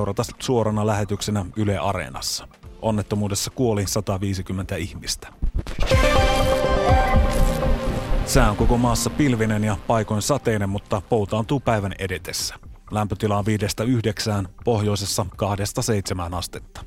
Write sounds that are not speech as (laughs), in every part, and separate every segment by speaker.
Speaker 1: seurata suorana lähetyksenä Yle Areenassa. Onnettomuudessa kuoli 150 ihmistä. Sää on koko maassa pilvinen ja paikoin sateinen, mutta poutaantuu päivän edetessä. Lämpötila on 5-9, pohjoisessa 2-7 astetta.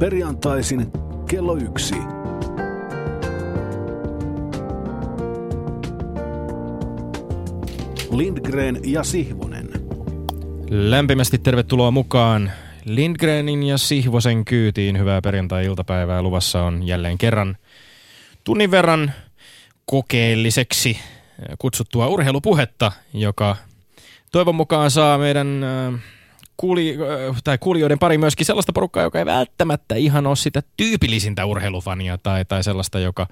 Speaker 2: Perjantaisin kello yksi. Lindgren ja Sihvonen.
Speaker 3: Lämpimästi tervetuloa mukaan Lindgrenin ja Sihvosen kyytiin. Hyvää perjantai-iltapäivää. Luvassa on jälleen kerran tunnin verran kokeelliseksi kutsuttua urheilupuhetta, joka toivon mukaan saa meidän äh, kuuli, tai kuulijoiden pari myöskin sellaista porukkaa, joka ei välttämättä ihan ole sitä tyypillisintä urheilufania tai, tai sellaista, joka,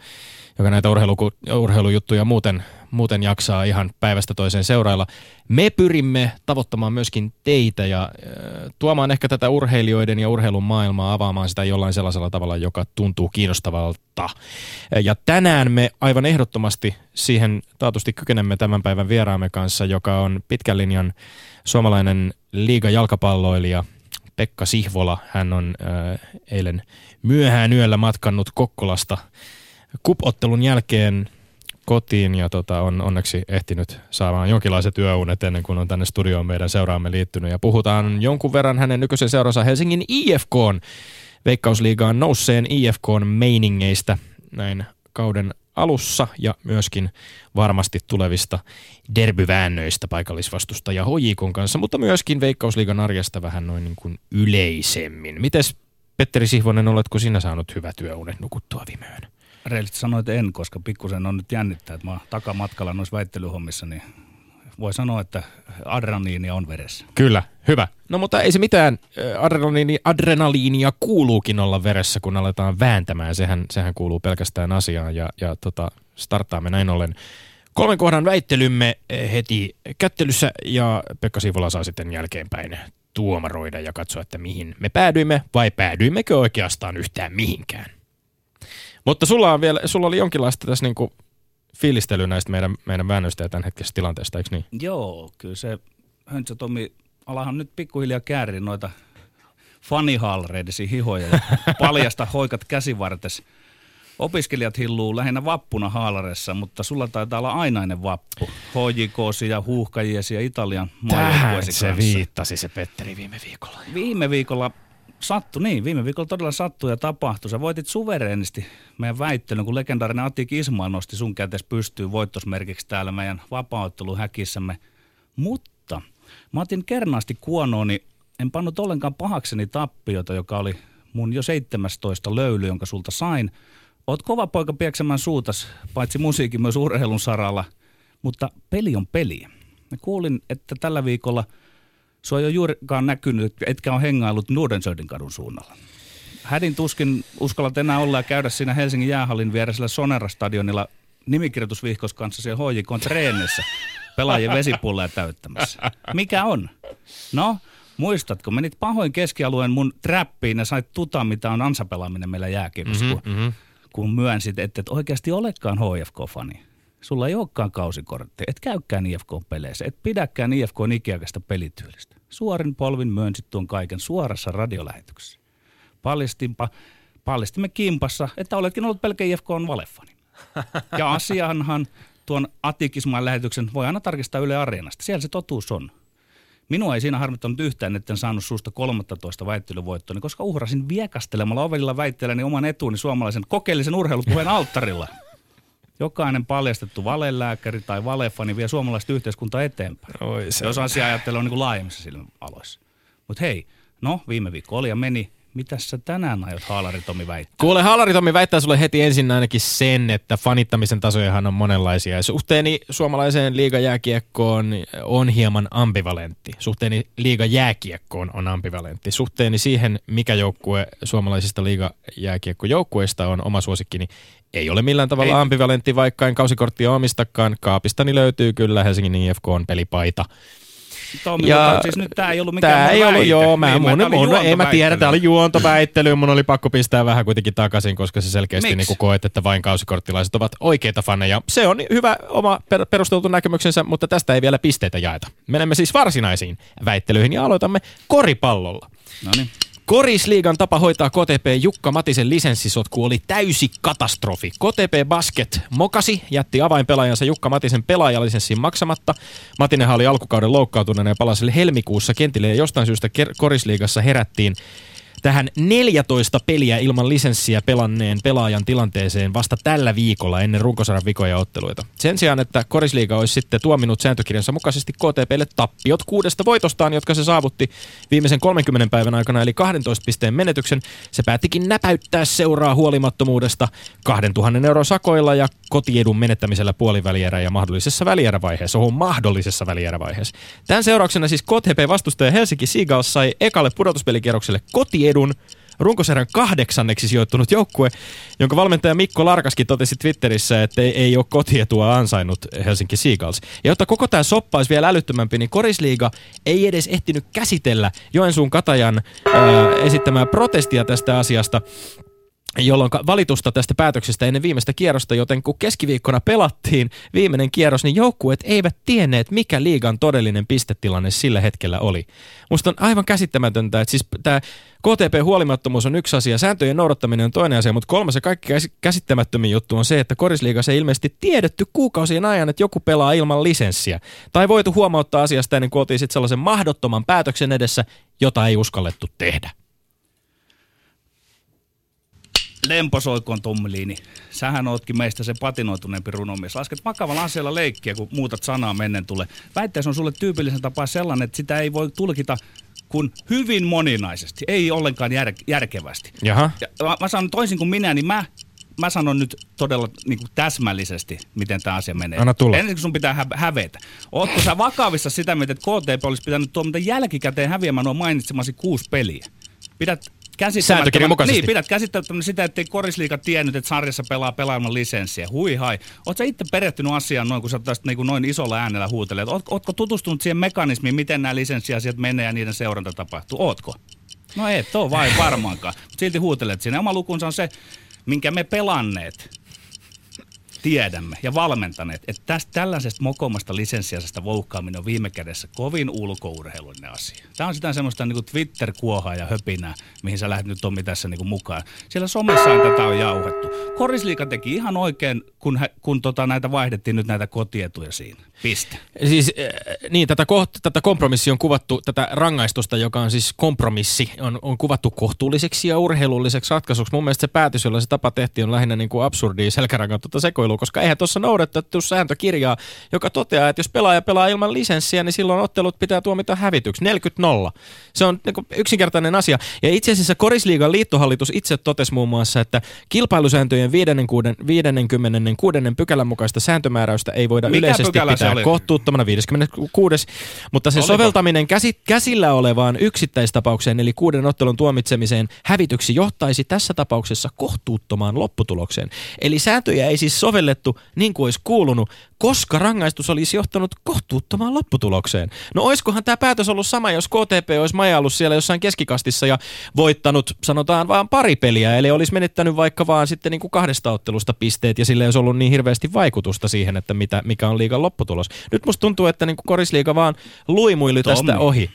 Speaker 3: joka näitä urheilu, urheilujuttuja muuten, muuten jaksaa ihan päivästä toiseen seurailla. Me pyrimme tavoittamaan myöskin teitä ja äh, tuomaan ehkä tätä urheilijoiden ja urheilun maailmaa, avaamaan sitä jollain sellaisella tavalla, joka tuntuu kiinnostavalta. Ja tänään me aivan ehdottomasti siihen taatusti kykenemme tämän päivän vieraamme kanssa, joka on pitkän linjan suomalainen liiga jalkapalloilija Pekka Sihvola. Hän on äh, eilen myöhään yöllä matkannut Kokkolasta kupottelun jälkeen kotiin ja tota, on onneksi ehtinyt saamaan jonkinlaiset yöunet ennen kuin on tänne studioon meidän seuraamme liittynyt. Ja puhutaan jonkun verran hänen nykyisen seuransa Helsingin IFK Veikkausliigaan nousseen IFK meiningeistä näin kauden alussa ja myöskin varmasti tulevista derbyväännöistä paikallisvastusta ja HJKon kanssa, mutta myöskin Veikkausliigan arjesta vähän noin niin kuin yleisemmin. Mites Petteri Sihvonen, oletko sinä saanut hyvät työunet nukuttua viime yönä?
Speaker 4: Sanoit en, koska pikkusen on nyt jännittää, että mä takamatkalla noissa väittelyhommissa, niin voi sanoa, että adrenaliinia on veressä.
Speaker 3: Kyllä, hyvä. No mutta ei se mitään, adrenaliini, adrenaliinia kuuluukin olla veressä, kun aletaan vääntämään. Sehän, sehän kuuluu pelkästään asiaan ja, ja tota, starttaamme näin ollen kolmen kohdan väittelymme heti kättelyssä ja Pekka Siivola saa sitten jälkeenpäin tuomaroida ja katsoa, että mihin me päädyimme vai päädyimmekö oikeastaan yhtään mihinkään. Mutta sulla, on vielä, sulla oli jonkinlaista tässä niinku fiilistely näistä meidän, meidän väännöistä ja tämän hetkisestä tilanteesta, eikö niin?
Speaker 4: Joo, kyllä se Höntsä Tomi alahan nyt pikkuhiljaa kääri noita fanihalreidesi hihoja ja (laughs) paljasta hoikat käsivartes. Opiskelijat hilluu lähinnä vappuna haalaressa, mutta sulla taitaa olla ainainen vappu. HJKsi ja huuhkajiesi ja Italian
Speaker 3: Tähän se kanssa. viittasi se Petteri viime viikolla.
Speaker 4: Viime viikolla sattui, niin, viime viikolla todella sattui ja tapahtui. Sä voitit suvereenisti meidän väittelyn, kun legendaarinen Atik Ismail nosti sun kätes pystyyn voittosmerkiksi täällä meidän vapaaotteluhäkissämme. Mutta mä otin kernaasti kuonoon, niin en pannut ollenkaan pahakseni tappiota, joka oli mun jo 17 löyly, jonka sulta sain. Oot kova poika pieksemään suutas, paitsi musiikin myös urheilun saralla, mutta peli on peli. Mä kuulin, että tällä viikolla – se on jo juurikaan näkynyt, etkä on hengailut Nordensöldin kadun suunnalla. Hädin tuskin uskallat enää olla ja käydä siinä Helsingin jäähallin vieresellä Sonera-stadionilla nimikirjoitusvihkos kanssa siellä HJK treenissä pelaajien vesipulleja täyttämässä. Mikä on? No, muistatko, menit pahoin keskialueen mun trappiin ja sait tuta, mitä on ansapelaaminen meillä jääkiekossa, mm-hmm, kun, mm-hmm. kun myönsit, että et oikeasti olekaan HFK-fani. Sulla ei olekaan kausikortti, et käykään IFK-peleissä, et pidäkään IFK ikiaikaista pelityylistä. Suorin polvin myönsit tuon kaiken suorassa radiolähetyksessä. Paljastimpa, paljastimme kimpassa, että oletkin ollut pelkä IFK-on valefani. Ja asianhan tuon Atikismaan lähetyksen voi aina tarkistaa Yle Areenasta. Siellä se totuus on. Minua ei siinä harmittanut yhtään, etten saanut suusta 13 väittelyvoittoa, koska uhrasin viekastelemalla ovella väitteelläni oman etuuni suomalaisen kokeellisen urheilupuheen alttarilla. Jokainen paljastettu valelääkäri tai valefani vie suomalaista yhteiskuntaa eteenpäin. Oi, se jos asia ajattelee niin kuin laajemmissa silmäaloissa. Mutta hei, no viime viikko oli ja meni. Mitäs sä tänään aiot Haalari Tomi väittää?
Speaker 3: Kuule, Haalari Tomi väittää sulle heti ensin ainakin sen, että fanittamisen tasojahan on monenlaisia. Ja suhteeni suomalaiseen liigajääkiekkoon on hieman ambivalentti. Suhteeni liigajääkiekkoon on ambivalentti. Suhteeni siihen, mikä joukkue suomalaisista liigajääkiekkojoukkueista on oma suosikkini, ei ole millään tavalla ei. ambivalentti, vaikka en kausikorttia omistakaan. Kaapistani löytyy kyllä Helsingin IFK on pelipaita.
Speaker 4: Tommi, ja mutta siis nyt tämä ei ollut mikään
Speaker 3: Tää ei ollut, joo, mä,
Speaker 4: niin,
Speaker 3: mun, mun, ei mä tiedä, tää oli juontoväittely, mun oli pakko pistää vähän kuitenkin takaisin, koska se selkeästi niin koet, että vain kausikorttilaiset ovat oikeita faneja. Se on hyvä oma per- perusteltu näkemyksensä, mutta tästä ei vielä pisteitä jaeta. Menemme siis varsinaisiin väittelyihin ja aloitamme koripallolla.
Speaker 4: No niin.
Speaker 3: Korisliigan tapa hoitaa KTP Jukka Matisen lisenssisotku oli täysi katastrofi. KTP Basket mokasi, jätti avainpelaajansa Jukka Matisen pelaajalisenssin maksamatta. Matinenhan oli alkukauden loukkaantuneena ja palasi helmikuussa kentille ja jostain syystä Korisliigassa herättiin tähän 14 peliä ilman lisenssiä pelanneen pelaajan tilanteeseen vasta tällä viikolla ennen runkosarjan vikoja otteluita. Sen sijaan, että Korisliiga olisi sitten tuominut sääntökirjansa mukaisesti KTPlle tappiot kuudesta voitostaan, jotka se saavutti viimeisen 30 päivän aikana, eli 12 pisteen menetyksen, se päättikin näpäyttää seuraa huolimattomuudesta 2000 euron sakoilla ja kotiedun menettämisellä puolivälierä ja mahdollisessa välierävaiheessa, oho, mahdollisessa välierävaiheessa. Tämän seurauksena siis KTP-vastustaja Helsinki Seagulls sai ekalle pudotuspelikierrokselle kotiedun runkosarjan kahdeksanneksi sijoittunut joukkue, jonka valmentaja Mikko Larkaskin totesi Twitterissä, että ei, ei ole kotietua ansainnut Helsinki Seagulls. Ja jotta koko tämä soppa olisi vielä älyttömämpi, niin Korisliiga ei edes ehtinyt käsitellä Joensuun Katajan ää, esittämää protestia tästä asiasta jolloin valitusta tästä päätöksestä ennen viimeistä kierrosta, joten kun keskiviikkona pelattiin viimeinen kierros, niin joukkueet eivät tienneet, mikä liigan todellinen pistetilanne sillä hetkellä oli. Musta on aivan käsittämätöntä, että siis tämä KTP-huolimattomuus on yksi asia, sääntöjen noudattaminen on toinen asia, mutta kolmas ja kaikki käs- käsittämättömin juttu on se, että korisliigassa ei ilmeisesti tiedetty kuukausien ajan, että joku pelaa ilman lisenssiä. Tai voitu huomauttaa asiasta ennen kuin oltiin sitten sellaisen mahdottoman päätöksen edessä, jota ei uskallettu tehdä.
Speaker 4: Lemposoikoon Tommiliini. Sähän ootkin meistä se patinoituneempi runomies. Lasket makavalla asialla leikkiä, kun muutat sanaa mennen tule. Väitteessä on sulle tyypillisen tapaa sellainen, että sitä ei voi tulkita kuin hyvin moninaisesti, ei ollenkaan jär, järkevästi.
Speaker 3: Jaha.
Speaker 4: Ja mä, mä sanon toisin kuin minä, niin mä, mä sanon nyt todella niin kuin täsmällisesti, miten tämä asia menee.
Speaker 3: Anna tulla.
Speaker 4: Ensin sun pitää hä- hävetä. Ootko sä vakavissa sitä mieltä, että KTP olisi pitänyt tuomita jälkikäteen häviämään nuo mainitsemasi kuusi peliä? Pidät käsittämättömän,
Speaker 3: mukaisesti.
Speaker 4: niin, pidät käsittämättömän sitä, ettei korisliiga tiennyt, että sarjassa pelaa pelaamaan lisenssiä. Hui hai. Oletko itse perehtynyt asiaan noin, kun sä tästä niin noin isolla äänellä huutelet? Oot, ootko tutustunut siihen mekanismiin, miten nämä lisenssiasiat menee ja niiden seuranta tapahtuu? Ootko? No et oo vai varmaankaan. Silti huutelet siinä. Oma lukunsa on se, minkä me pelanneet tiedämme ja valmentaneet, että tästä tällaisesta mokomasta lisenssiasesta voukkaaminen on viime kädessä kovin ulkourheilullinen asia. Tämä on sitä semmoista niin Twitter-kuohaa ja höpinää, mihin sä lähdet nyt Tommi tässä niin mukaan. Siellä somessaan tätä on jauhettu. Korisliika teki ihan oikein, kun, kun tota näitä vaihdettiin nyt näitä kotietuja siinä. Piste.
Speaker 3: Siis äh, niin, tätä, koht, tätä kompromissia on kuvattu, tätä rangaistusta, joka on siis kompromissi, on, on kuvattu kohtuulliseksi ja urheilulliseksi ratkaisuksi. Mun mielestä se päätös, jolla se tapa tehtiin, on lähinnä niin kuin selkärangan tuota sekoilua, koska eihän tuossa noudatettu sääntökirjaa, joka toteaa, että jos pelaaja pelaa ilman lisenssiä, niin silloin ottelut pitää tuomita hävityksi. 40-0. Se on niin kuin yksinkertainen asia. Ja itse asiassa Korisliigan liittohallitus itse totesi muun muassa, että kilpailusääntöjen 56. pykälän mukaista sääntömääräystä ei voida
Speaker 4: Mikä
Speaker 3: yleisesti pitää kohtuuttomana 56. Mutta se
Speaker 4: Oliko?
Speaker 3: soveltaminen käsi, käsillä olevaan yksittäistapaukseen eli kuuden ottelun tuomitsemiseen hävityksi johtaisi tässä tapauksessa kohtuuttomaan lopputulokseen. Eli sääntöjä ei siis sovellettu niin kuin olisi kuulunut, koska rangaistus olisi johtanut kohtuuttomaan lopputulokseen. No oiskohan tämä päätös ollut sama, jos KTP olisi majaillut siellä jossain keskikastissa ja voittanut, sanotaan vaan pari peliä, eli olisi menettänyt vaikka vaan sitten niin kuin kahdesta ottelusta pisteet ja sillä ei olisi ollut niin hirveästi vaikutusta siihen, että mitä, mikä on liigan lopputulos. Nyt musta tuntuu, että niin korisliiga vaan luimuili tästä
Speaker 4: Tommi.
Speaker 3: ohi.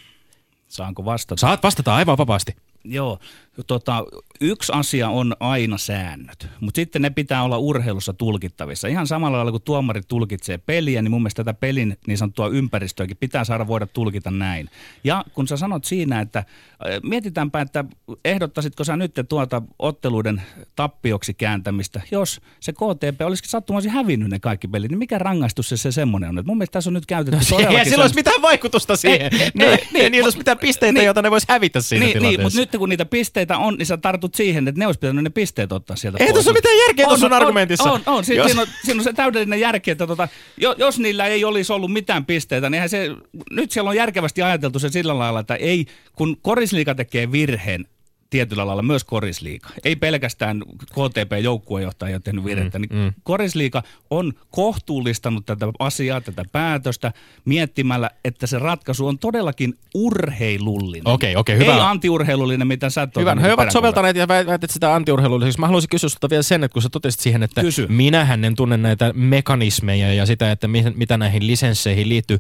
Speaker 4: Saanko vastata?
Speaker 3: Saat vastata aivan vapaasti.
Speaker 4: Joo, tota, yksi asia on aina säännöt, mutta sitten ne pitää olla urheilussa tulkittavissa. Ihan samalla lailla kuin tuomarit tulkitsee peliä, niin mun mielestä tätä pelin niin sanottua ympäristöäkin pitää saada voida tulkita näin. Ja kun sä sanot siinä, että äh, mietitäänpä, että ehdottaisitko sä nyt tuota otteluiden tappioksi kääntämistä, jos se KTP olisikin sattumaisin hävinnyt ne kaikki pelit, niin mikä rangaistus se, se semmoinen on? Et mun mielestä tässä on nyt käytetty
Speaker 3: No,
Speaker 4: todellakin
Speaker 3: ei sillä olisi mitään vaikutusta siihen.
Speaker 4: Ei,
Speaker 3: No,
Speaker 4: ei, (laughs)
Speaker 3: ei,
Speaker 4: niin,
Speaker 3: niin, olisi mitään pisteitä,
Speaker 4: niin.
Speaker 3: joita ne vois hävitä siinä
Speaker 4: niin, niin,
Speaker 3: tilanteessa.
Speaker 4: mutta nyt kun niitä pisteitä on, niin sä tartut siihen, että ne olisi pitänyt ne pisteet ottaa sieltä
Speaker 3: Ei
Speaker 4: pois.
Speaker 3: tuossa mitään järkeä
Speaker 4: On,
Speaker 3: tuossa
Speaker 4: on,
Speaker 3: argumentissa.
Speaker 4: On, on. Si-
Speaker 3: Jos-
Speaker 4: siinä, on siinä on se täydellinen järki, että tota, jo, jos niillä ei olisi ollut mitään pisteitä, niin se, nyt siellä on järkevästi ajateltu se sillä lailla, että ei, kun korisliika tekee virheen, tietyllä lailla myös korisliiga. Ei pelkästään KTP-joukkuejohtaja ole tehnyt virhettä. Mm, niin mm. Korisliiga on kohtuullistanut tätä asiaa, tätä päätöstä miettimällä, että se ratkaisu on todellakin urheilullinen.
Speaker 3: Okei, okei, hyvä.
Speaker 4: Ei antiurheilullinen, mitä sä et
Speaker 3: Hyvä. He ovat soveltaneet ja väität sitä antiurheilulliseksi. Mä haluaisin kysyä sinulta vielä sen, että kun sä totesit siihen, että
Speaker 4: Kysy.
Speaker 3: minähän en tunne näitä mekanismeja ja sitä, että mi- mitä näihin lisensseihin liittyy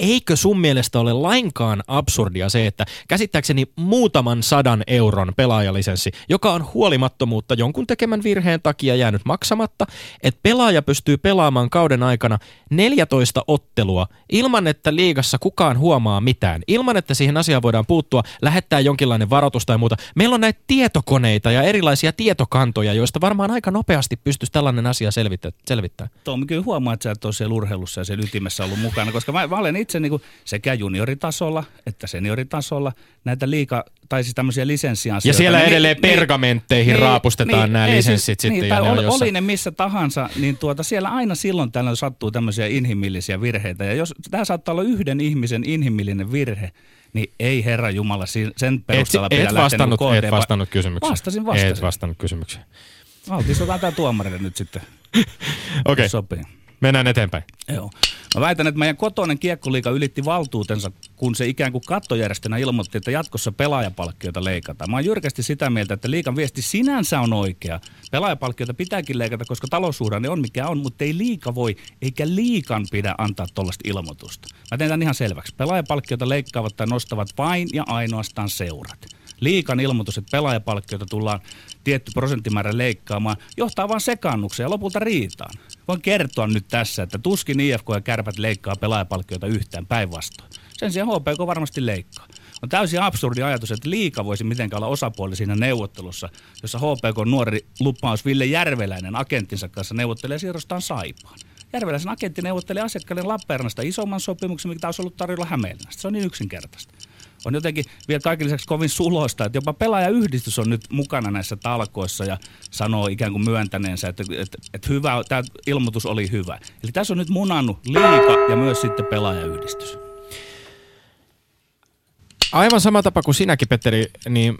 Speaker 3: eikö sun mielestä ole lainkaan absurdia se, että käsittääkseni muutaman sadan euron pelaajalisenssi, joka on huolimattomuutta jonkun tekemän virheen takia jäänyt maksamatta, että pelaaja pystyy pelaamaan kauden aikana 14 ottelua ilman, että liigassa kukaan huomaa mitään, ilman, että siihen asiaan voidaan puuttua, lähettää jonkinlainen varoitus tai muuta. Meillä on näitä tietokoneita ja erilaisia tietokantoja, joista varmaan aika nopeasti pystyisi tällainen asia selvittämään.
Speaker 4: Tommi, kyllä huomaa, että sä et ole siellä urheilussa ja siellä ytimessä ollut mukana, koska mä, mä olen itse niin kuin sekä junioritasolla että senioritasolla näitä liika, tai siis tämmöisiä lisenssiasioita.
Speaker 3: Ja siellä niin, edelleen niin, pergamentteihin niin, raapustetaan niin, nämä niin, lisenssit niin, sitten. Niin,
Speaker 4: tai oli, jossa... oli ne missä tahansa, niin tuota, siellä aina silloin tällöin sattuu tämmöisiä inhimillisiä virheitä. Ja jos tämä saattaa olla yhden ihmisen inhimillinen virhe, niin ei Herra Jumala sen perusteella
Speaker 3: et,
Speaker 4: pidä
Speaker 3: et vastannut, et vastannut kysymykseen.
Speaker 4: Vastasin, vastasin.
Speaker 3: Et vastannut kysymykseen.
Speaker 4: Altistetaan tämä tuomarille nyt sitten. (laughs)
Speaker 3: Okei. Okay.
Speaker 4: Sopii.
Speaker 3: Mennään eteenpäin.
Speaker 4: Joo. Mä väitän, että meidän kotoinen kiekkoliiga ylitti valtuutensa, kun se ikään kuin kattojärjestönä ilmoitti, että jatkossa pelaajapalkkioita leikataan. Mä oon jyrkästi sitä mieltä, että liikan viesti sinänsä on oikea. Pelaajapalkkioita pitääkin leikata, koska taloussuhdanne on mikä on, mutta ei liika voi, eikä liikan pidä antaa tuollaista ilmoitusta. Mä teen tämän ihan selväksi. Pelaajapalkkioita leikkaavat tai nostavat vain ja ainoastaan seurat liikan ilmoitus, että pelaajapalkkioita tullaan tietty prosenttimäärä leikkaamaan, johtaa vain sekaannukseen ja lopulta riitaan. Voin kertoa nyt tässä, että tuskin IFK ja kärpät leikkaa pelaajapalkkioita yhtään päinvastoin. Sen sijaan HPK varmasti leikkaa. On täysin absurdi ajatus, että liika voisi mitenkään olla osapuoli siinä neuvottelussa, jossa HPK nuori lupaus Ville Järveläinen agenttinsa kanssa neuvottelee siirrostaan Saipaan. Järveläisen agentti neuvottelee asiakkaille Lappeenrannasta isomman sopimuksen, mikä taas ollut tarjolla Hämeenlinnasta. Se on niin yksinkertaista on jotenkin vielä kaiken lisäksi kovin suloista, että jopa pelaajayhdistys on nyt mukana näissä talkoissa ja sanoo ikään kuin myöntäneensä, että, että, että hyvä, tämä ilmoitus oli hyvä. Eli tässä on nyt munannut liika ja myös sitten pelaajayhdistys.
Speaker 3: Aivan sama tapa kuin sinäkin, Petteri, niin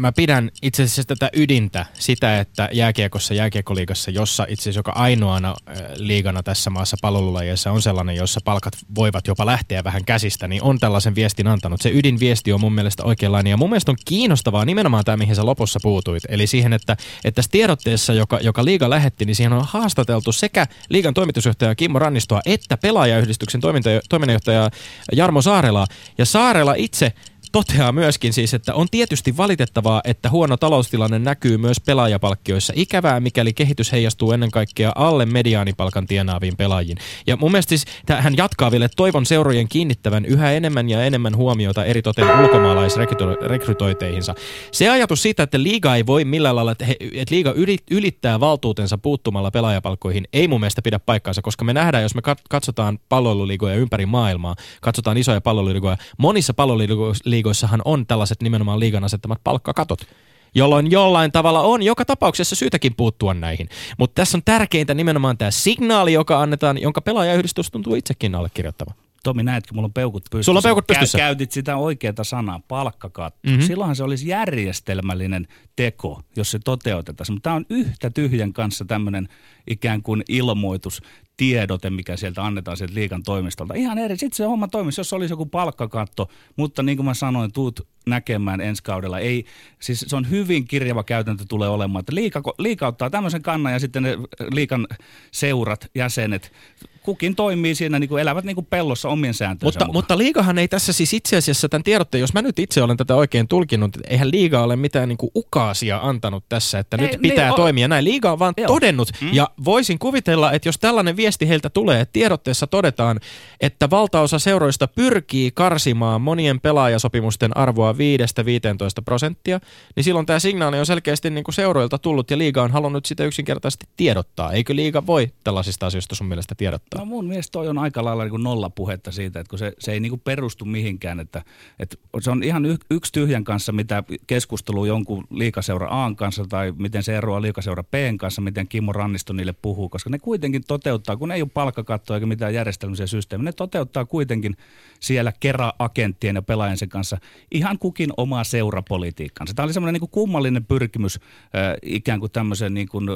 Speaker 3: mä pidän itse asiassa tätä ydintä, sitä, että jääkiekossa, jääkiekkoliigassa, jossa itse asiassa joka ainoana liigana tässä maassa palvelulajeissa on sellainen, jossa palkat voivat jopa lähteä vähän käsistä, niin on tällaisen viestin antanut. Se ydinviesti on mun mielestä oikeanlainen ja mun mielestä on kiinnostavaa nimenomaan tämä, mihin sä lopussa puutuit. Eli siihen, että, että tässä tiedotteessa, joka, joka liiga lähetti, niin siihen on haastateltu sekä liigan toimitusjohtaja Kimmo Rannistoa että pelaajayhdistyksen toiminnanjohtaja Jarmo Saarela. Ja Saarela itse toteaa myöskin siis, että on tietysti valitettavaa, että huono taloustilanne näkyy myös pelaajapalkkioissa. Ikävää, mikäli kehitys heijastuu ennen kaikkea alle mediaanipalkan tienaaviin pelaajiin. Ja mun mielestä siis hän jatkaa vielä, että toivon seurojen kiinnittävän yhä enemmän ja enemmän huomiota eri toten ulkomaalaisrekrytoiteihinsa. Se ajatus siitä, että liiga ei voi millään lailla, että, he, että liiga ylittää valtuutensa puuttumalla pelaajapalkkoihin, ei mun mielestä pidä paikkaansa, koska me nähdään, jos me katsotaan palloiluliigoja ympäri maailmaa, katsotaan isoja palloiluliigoja, monissa palloiluliigoissa liigoissahan on tällaiset nimenomaan liigan asettamat palkkakatot jolloin jollain tavalla on joka tapauksessa syytäkin puuttua näihin. Mutta tässä on tärkeintä nimenomaan tämä signaali, joka annetaan, jonka pelaajayhdistys tuntuu itsekin allekirjoittamaan.
Speaker 4: Tomi, näetkö, mulla on peukut pystyssä.
Speaker 3: Sulla on peukut pystyssä.
Speaker 4: Kä- käytit sitä oikeaa sanaa, palkkakatto. Mm-hmm. Silloinhan se olisi järjestelmällinen teko, jos se toteutetaan. Mutta tämä on yhtä tyhjän kanssa tämmöinen ikään kuin ilmoitus, tiedote, mikä sieltä annetaan sieltä liikan toimistolta. Ihan eri. Sitten se homma toimisi, jos olisi joku palkkakatto, mutta niin kuin mä sanoin, tuut näkemään ensi kaudella. Ei, siis se on hyvin kirjava käytäntö tulee olemaan, että liika, liika ottaa tämmöisen kannan ja sitten ne liikan seurat, jäsenet kukin toimii siinä, niin kuin elävät niin kuin pellossa omien sääntöjensä
Speaker 3: mutta,
Speaker 4: mukaan.
Speaker 3: mutta liigahan ei tässä siis itse asiassa tämän tiedotteen, jos mä nyt itse olen tätä oikein tulkinut, että eihän liiga ole mitään niin kuin ukaasia antanut tässä, että ei, nyt pitää niin, toimia näin. Liiga on vaan joo. todennut, mm. ja voisin kuvitella, että jos tällainen viesti heiltä tulee, että tiedotteessa todetaan, että valtaosa seuroista pyrkii karsimaan monien pelaajasopimusten arvoa 5-15 prosenttia, niin silloin tämä signaali on selkeästi niin kuin seuroilta tullut, ja liiga on halunnut sitä yksinkertaisesti tiedottaa. Eikö liiga voi tällaisista asioista sun mielestä tiedottaa?
Speaker 4: No mun mielestä toi on aika lailla niin nolla puhetta siitä, että kun se, se ei niin kuin perustu mihinkään, että, että se on ihan y, yksi tyhjän kanssa, mitä keskustelu jonkun liikaseura A kanssa tai miten se eroaa liikaseura B kanssa, miten Kimmo Rannisto niille puhuu, koska ne kuitenkin toteuttaa kun ei ole palkkakattoa eikä mitään järjestelmisiä systeemejä, ne toteuttaa kuitenkin siellä kera-agenttien ja pelaajansa kanssa ihan kukin omaa seurapolitiikkaansa. Tämä oli semmoinen niin kummallinen pyrkimys äh, ikään kuin tämmöisen niin kuin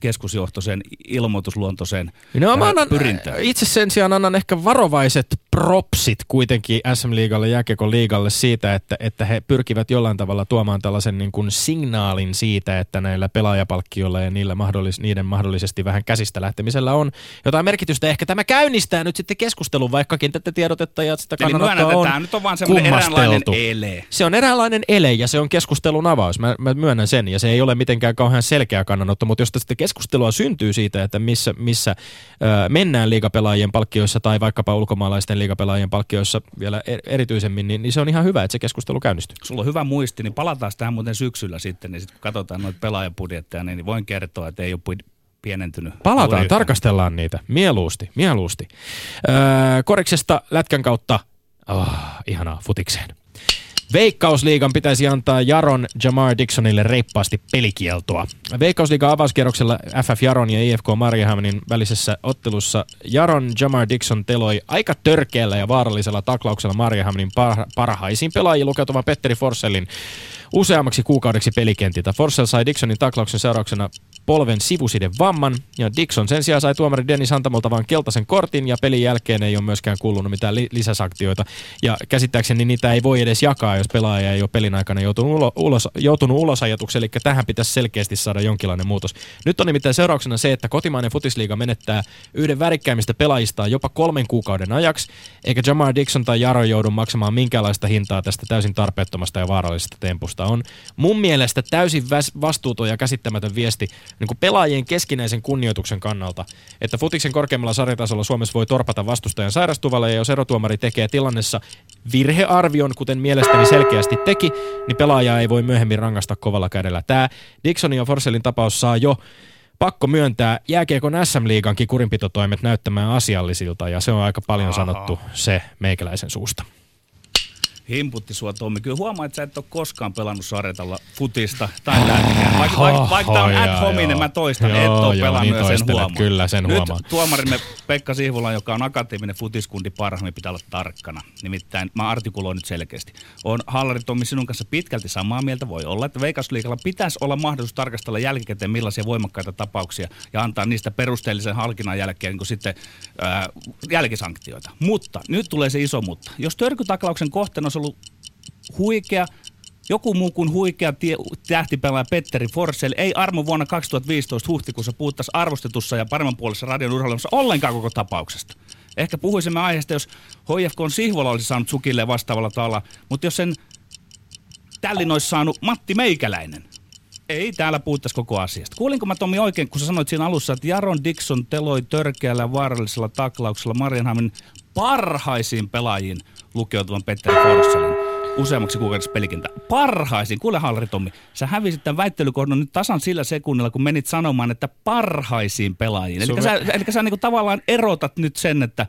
Speaker 4: keskusjohtoisen ilmoitusluontoiseen
Speaker 3: No, mä annan,
Speaker 4: pyrintään.
Speaker 3: itse sen sijaan annan ehkä varovaiset propsit kuitenkin SM Liigalle, Jääkiekon liigalle siitä, että, että he pyrkivät jollain tavalla tuomaan tällaisen niin kuin signaalin siitä, että näillä pelaajapalkkioilla ja niillä mahdollis, niiden mahdollisesti vähän käsistä lähtemisellä on jotain merkitystä. Ehkä tämä käynnistää nyt sitten keskustelun, vaikkakin tätä tiedotetta ja sitä kannanottoa on
Speaker 4: tämä nyt on vaan semmoinen eräänlainen ele.
Speaker 3: Se on eräänlainen ele ja se on keskustelun avaus. Mä, mä myönnän sen ja se ei ole mitenkään kauhean selkeä kannanotto, mutta jos sitten keskustelua syntyy siitä, että missä, missä ö, mennään liigapelaajien palkkioissa tai vaikkapa ulkomaalaisten liigapelaajien palkkioissa vielä er, erityisemmin, niin, niin se on ihan hyvä, että se keskustelu käynnistyy.
Speaker 4: Sulla on hyvä muisti, niin palataan tähän muuten syksyllä sitten, niin sitten kun katsotaan noita pelaajapudjetteja, niin voin kertoa, että ei ole pienentynyt.
Speaker 3: Palataan,
Speaker 4: yhtään.
Speaker 3: tarkastellaan niitä. Mieluusti, mieluusti. Öö, koriksesta lätkän kautta, oh, ihanaa, futikseen. Veikkausliigan pitäisi antaa Jaron Jamar Dixonille reippaasti pelikieltoa. Veikkausliigan avauskierroksella FF Jaron ja IFK Mariehamnin välisessä ottelussa Jaron Jamar Dixon teloi aika törkeällä ja vaarallisella taklauksella Mariehamnin par- parhaisiin pelaajiin lukeutuvan Petteri Forsellin useammaksi kuukaudeksi pelikentiltä. Forsell sai Dixonin taklauksen seurauksena polven sivusiden vamman, ja Dixon sen sijaan sai tuomari Dennis Hantamolta vain keltaisen kortin, ja pelin jälkeen ei ole myöskään kuulunut mitään li- lisäsanktioita. Ja käsittääkseni niitä ei voi edes jakaa, jos pelaaja ei ole pelin aikana joutunut, ulo- ulos, joutunut ulosajatuksi, eli tähän pitäisi selkeästi saada jonkinlainen muutos. Nyt on nimittäin seurauksena se, että kotimainen futisliiga menettää yhden värikkäimmistä pelaajistaan jopa kolmen kuukauden ajaksi, eikä Jamar Dixon tai Jaro joudu maksamaan minkäänlaista hintaa tästä täysin tarpeettomasta ja vaarallisesta tempusta. On mun mielestä täysin väs- vastuuton ja käsittämätön viesti niin kuin pelaajien keskinäisen kunnioituksen kannalta, että futiksen korkeimmalla sarjatasolla Suomessa voi torpata vastustajan sairastuvalle ja jos erotuomari tekee tilannessa virhearvion, kuten mielestäni selkeästi teki, niin pelaajaa ei voi myöhemmin rangaista kovalla kädellä. Tämä Dixonin ja Forsellin tapaus saa jo pakko myöntää jääkiekon SM-liigankin kurinpitotoimet näyttämään asiallisilta ja se on aika paljon sanottu se meikäläisen suusta.
Speaker 4: Himputti sua Tommi. Kyllä huomaa, että sä et ole koskaan pelannut sarjatalla futista tai lätkää. Vaikka, vaikka, vaikka tämä on ad hominen, mä toistan,
Speaker 3: Joo,
Speaker 4: et ole
Speaker 3: joo,
Speaker 4: pelannut
Speaker 3: niin
Speaker 4: sen huomaa.
Speaker 3: kyllä, sen
Speaker 4: Nyt
Speaker 3: huomaa.
Speaker 4: tuomarimme Pekka Sihvola, joka on akateeminen futiskundi parha, niin pitää olla tarkkana. Nimittäin mä artikuloin nyt selkeästi. On Hallari Tommi sinun kanssa pitkälti samaa mieltä. Voi olla, että Veikasliikalla pitäisi olla mahdollisuus tarkastella jälkikäteen millaisia voimakkaita tapauksia ja antaa niistä perusteellisen halkinnan jälkeen niin sitten ää, jälkisanktioita. Mutta nyt tulee se iso mutta. Jos törkytaklauksen kohteena olisi ollut huikea, joku muu kuin huikea tähtipelaaja Petteri Forsell ei armo vuonna 2015 huhtikuussa puhuttaisi arvostetussa ja paremman puolessa radion urheilussa ollenkaan koko tapauksesta. Ehkä puhuisimme aiheesta, jos HFK on Sihvola olisi saanut sukille vastaavalla tavalla, mutta jos sen tällin olisi saanut Matti Meikäläinen, ei täällä puhuttaisi koko asiasta. Kuulinko mä Tomi oikein, kun sä sanoit siinä alussa, että Jaron Dixon teloi törkeällä vaarallisella taklauksella Marianhamin parhaisiin pelaajiin lukeutuvan Petteri Forssellin useammaksi kuukaudeksi pelikintä. Parhaisiin. Kuule Hallari Tommi, sä hävisit tämän väittelykohdon nyt tasan sillä sekunnilla, kun menit sanomaan, että parhaisiin pelaajiin. Eli sä, eli sä niinku tavallaan erotat nyt sen, että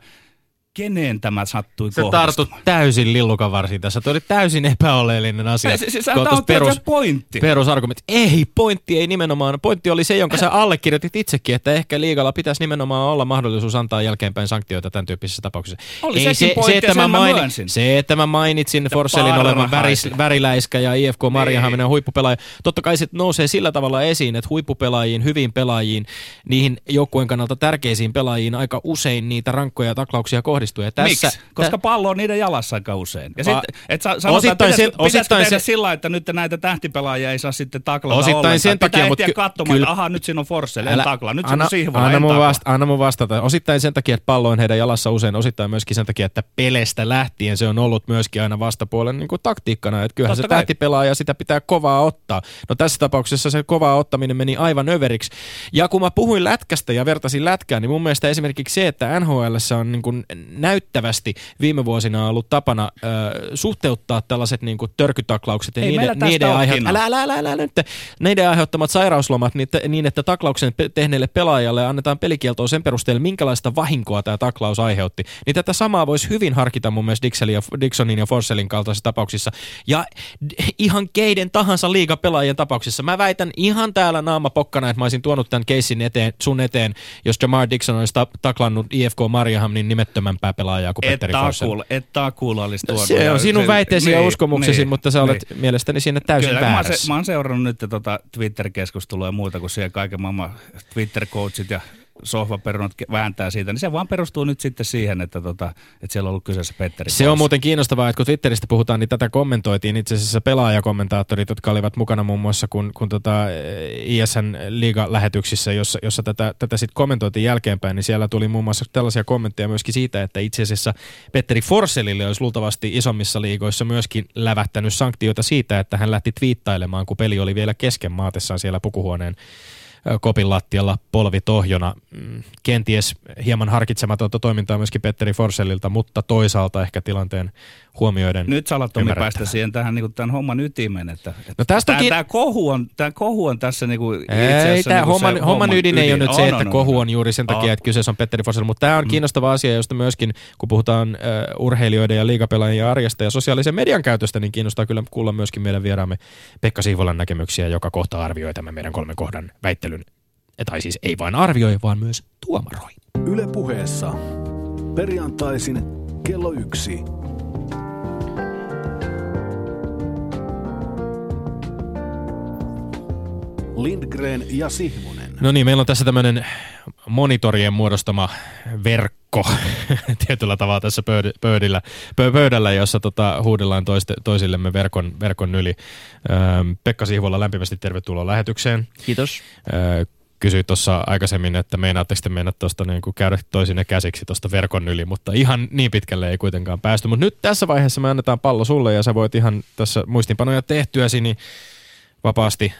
Speaker 4: keneen tämä sattui
Speaker 3: Sä
Speaker 4: kohdistumaan.
Speaker 3: tartut täysin lillukan varsiin tässä. Tuo oli täysin epäoleellinen asia.
Speaker 4: Se, se, se, tämä
Speaker 3: tuossa
Speaker 4: on perus, pointti.
Speaker 3: Perusargumentti. Ei, pointti ei nimenomaan. Pointti oli se, jonka sä allekirjoitit itsekin, että ehkä liigalla pitäisi nimenomaan olla mahdollisuus antaa jälkeenpäin sanktioita tämän tyyppisissä tapauksissa.
Speaker 4: Oli
Speaker 3: ei
Speaker 4: pointti, ja
Speaker 3: että
Speaker 4: mä
Speaker 3: maini-
Speaker 4: myönsin.
Speaker 3: se, että mä mainitsin Forsellin olevan väris, väriläiskä ja IFK
Speaker 4: Niin.
Speaker 3: Marjahaminen huippupelaaja. Totta kai se nousee sillä tavalla esiin, että huippupelaajiin, hyviin pelaajiin, niihin joukkueen kannalta tärkeisiin pelaajiin aika usein niitä rankkoja taklauksia kohdistuu. Ja tässä,
Speaker 4: Miksi? Koska pallo on niiden jalassa aika usein. Ja
Speaker 3: Va-
Speaker 4: et sa, sanotaan,
Speaker 3: Osittain sen-
Speaker 4: pitäisikö
Speaker 3: osittain
Speaker 4: tehdä
Speaker 3: se-
Speaker 4: sillä, että nyt näitä tähtipelaajia ei saa sitten taklata
Speaker 3: Osittain
Speaker 4: ollenkaan.
Speaker 3: sen takia,
Speaker 4: Pitää
Speaker 3: mut
Speaker 4: ehtiä
Speaker 3: ky-
Speaker 4: katsomaan,
Speaker 3: kyllä-
Speaker 4: että aha, nyt siinä on Forssell, en taklaa. Nyt siinä
Speaker 3: anna,
Speaker 4: on Sihvola,
Speaker 3: anna, mun vasta, anna mun vastata. Osittain sen takia, että pallo on heidän jalassa usein, osittain myöskin sen takia, että pelestä lähtien se on ollut myöskin aina vastapuolen niin kuin taktiikkana. Että kyllähän
Speaker 4: Totta
Speaker 3: se
Speaker 4: kai.
Speaker 3: tähtipelaaja sitä pitää kovaa ottaa. No tässä tapauksessa se kovaa ottaminen meni aivan överiksi. Ja kun mä puhuin lätkästä ja vertasin lätkään, niin mun mielestä esimerkiksi se, että NHL on niin kuin näyttävästi viime vuosina on ollut tapana ö, suhteuttaa tällaiset niin kuin törkytaklaukset ja
Speaker 4: Ei
Speaker 3: niiden, niiden,
Speaker 4: ole
Speaker 3: aihe-
Speaker 4: Kino.
Speaker 3: älä, älä, älä, älä, nyt, niiden aiheuttamat sairauslomat niin, että- niin, että taklauksen pe- tehneelle pelaajalle annetaan pelikieltoa sen perusteella, minkälaista vahinkoa tämä taklaus aiheutti. Niin tätä samaa voisi hyvin harkita mun mielestä Dixelin ja, Dixonin ja Forsellin kaltaisissa tapauksissa. Ja d- ihan keiden tahansa liigapelaajien tapauksissa. Mä väitän ihan täällä naama pokkana, että mä olisin tuonut tämän keissin eteen, sun eteen, jos Jamar Dixon olisi ta- taklannut IFK Marjahamnin nimettömämpää pelaajaa kuin
Speaker 4: Et
Speaker 3: Petteri Forsell.
Speaker 4: et takuulla olisi tuonut.
Speaker 3: Se on sinun väitteesi ja
Speaker 4: niin,
Speaker 3: uskomuksesi,
Speaker 4: niin,
Speaker 3: mutta sä olet
Speaker 4: niin.
Speaker 3: mielestäni siinä täysin
Speaker 4: Kyllä, mä, oon
Speaker 3: väärässä.
Speaker 4: se, mä oon seurannut nyt tota Twitter-keskustelua ja muuta, kun siellä kaiken maailman Twitter-coachit ja sohvaperunat vääntää siitä, niin se vaan perustuu nyt sitten siihen, että, tota, että siellä on ollut kyseessä Petteri
Speaker 3: Se on muuten kiinnostavaa, että kun Twitteristä puhutaan, niin tätä kommentoitiin. Itse asiassa pelaajakommentaattorit, jotka olivat mukana muun muassa kun, kun tota ISN liiga-lähetyksissä, jossa, jossa tätä, tätä sitten kommentoitiin jälkeenpäin, niin siellä tuli muun muassa tällaisia kommentteja myöskin siitä, että itse asiassa Petteri Forsellille olisi luultavasti isommissa liigoissa myöskin lävättänyt sanktioita siitä, että hän lähti twiittailemaan, kun peli oli vielä kesken maatessaan siellä pukuhuoneen kopin lattialla polvi tohjona. Mm, Kenties hieman harkitsematonta toimintaa myöskin Petteri Forsellilta, mutta toisaalta ehkä tilanteen huomioiden.
Speaker 4: Nyt sä alat Tomi päästä siihen tähän niin tämän homman ytimeen, että, että
Speaker 3: No tästä
Speaker 4: tämä, tämä, kohu on, tämä kohu on tässä niin kuin itse
Speaker 3: Ei,
Speaker 4: asiassa
Speaker 3: tämä
Speaker 4: niin kuin se
Speaker 3: homman, homman ydin ei ole nyt se,
Speaker 4: On,
Speaker 3: että
Speaker 4: on,
Speaker 3: kohu
Speaker 4: on.
Speaker 3: juuri sen takia,
Speaker 4: On.
Speaker 3: että kyseessä on Petteri Forsell, mutta tämä on kiinnostava asia, josta myöskin, kun puhutaan uh, urheilijoiden ja liigapelaajien arjesta ja sosiaalisen median käytöstä, niin kiinnostaa kyllä kuulla myöskin meidän vieraamme Pekka Siivolan näkemyksiä, joka kohta arvioi tämän meidän kolmen kohdan väittelyn. Tai siis ei vain arvioi, vaan myös tuomaroi.
Speaker 2: Yle puheessa. Perjantaisin kello yksi. Lindgren ja Sihvonen.
Speaker 3: No niin, meillä on tässä tämmöinen monitorien muodostama verkko (laughs) tietyllä tavalla tässä pöyd- pöydillä, pö- pöydällä, jossa tota, huudellaan toiste, toisillemme verkon, verkon yli. Öö, Pekka Sihvola, lämpimästi tervetuloa lähetykseen.
Speaker 5: Kiitos.
Speaker 3: Öö, kysyi tuossa aikaisemmin, että meinaatteko te mennä tuosta niin kuin käydä toisinne käsiksi tuosta verkon yli, mutta ihan niin pitkälle ei kuitenkaan päästy. Mutta nyt tässä vaiheessa me annetaan pallo sulle ja sä voit ihan tässä muistinpanoja tehtyäsi niin vapaasti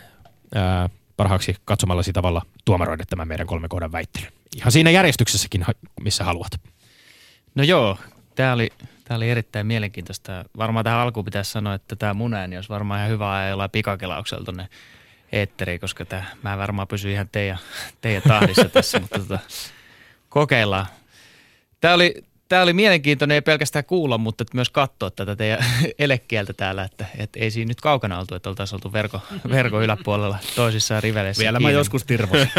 Speaker 3: ää, parhaaksi katsomallasi tavalla tuomaroida tämän meidän kolme kohdan väittelyn. Ihan siinä järjestyksessäkin, missä haluat.
Speaker 5: No joo, tämä oli, tää oli erittäin mielenkiintoista. Varmaan tähän alkuun pitäisi sanoa, että tämä mun ääni olisi varmaan ihan hyvä ajaa jollain pikakelauksella tonne eetteriin, koska tää, mä varmaan pysyn ihan teidän, teidän tahdissa tässä, mutta tota, kokeillaan. Tämä oli, Tämä oli mielenkiintoinen ei pelkästään kuulla, mutta myös katsoa tätä teidän (laughs) elekieltä täällä, että, että ei siinä nyt kaukana oltu, että oltaisiin oltu verko, (laughs) verkon yläpuolella toisissaan riveleissä.
Speaker 4: Vielä mä
Speaker 5: kiinni.
Speaker 4: joskus tirvosin.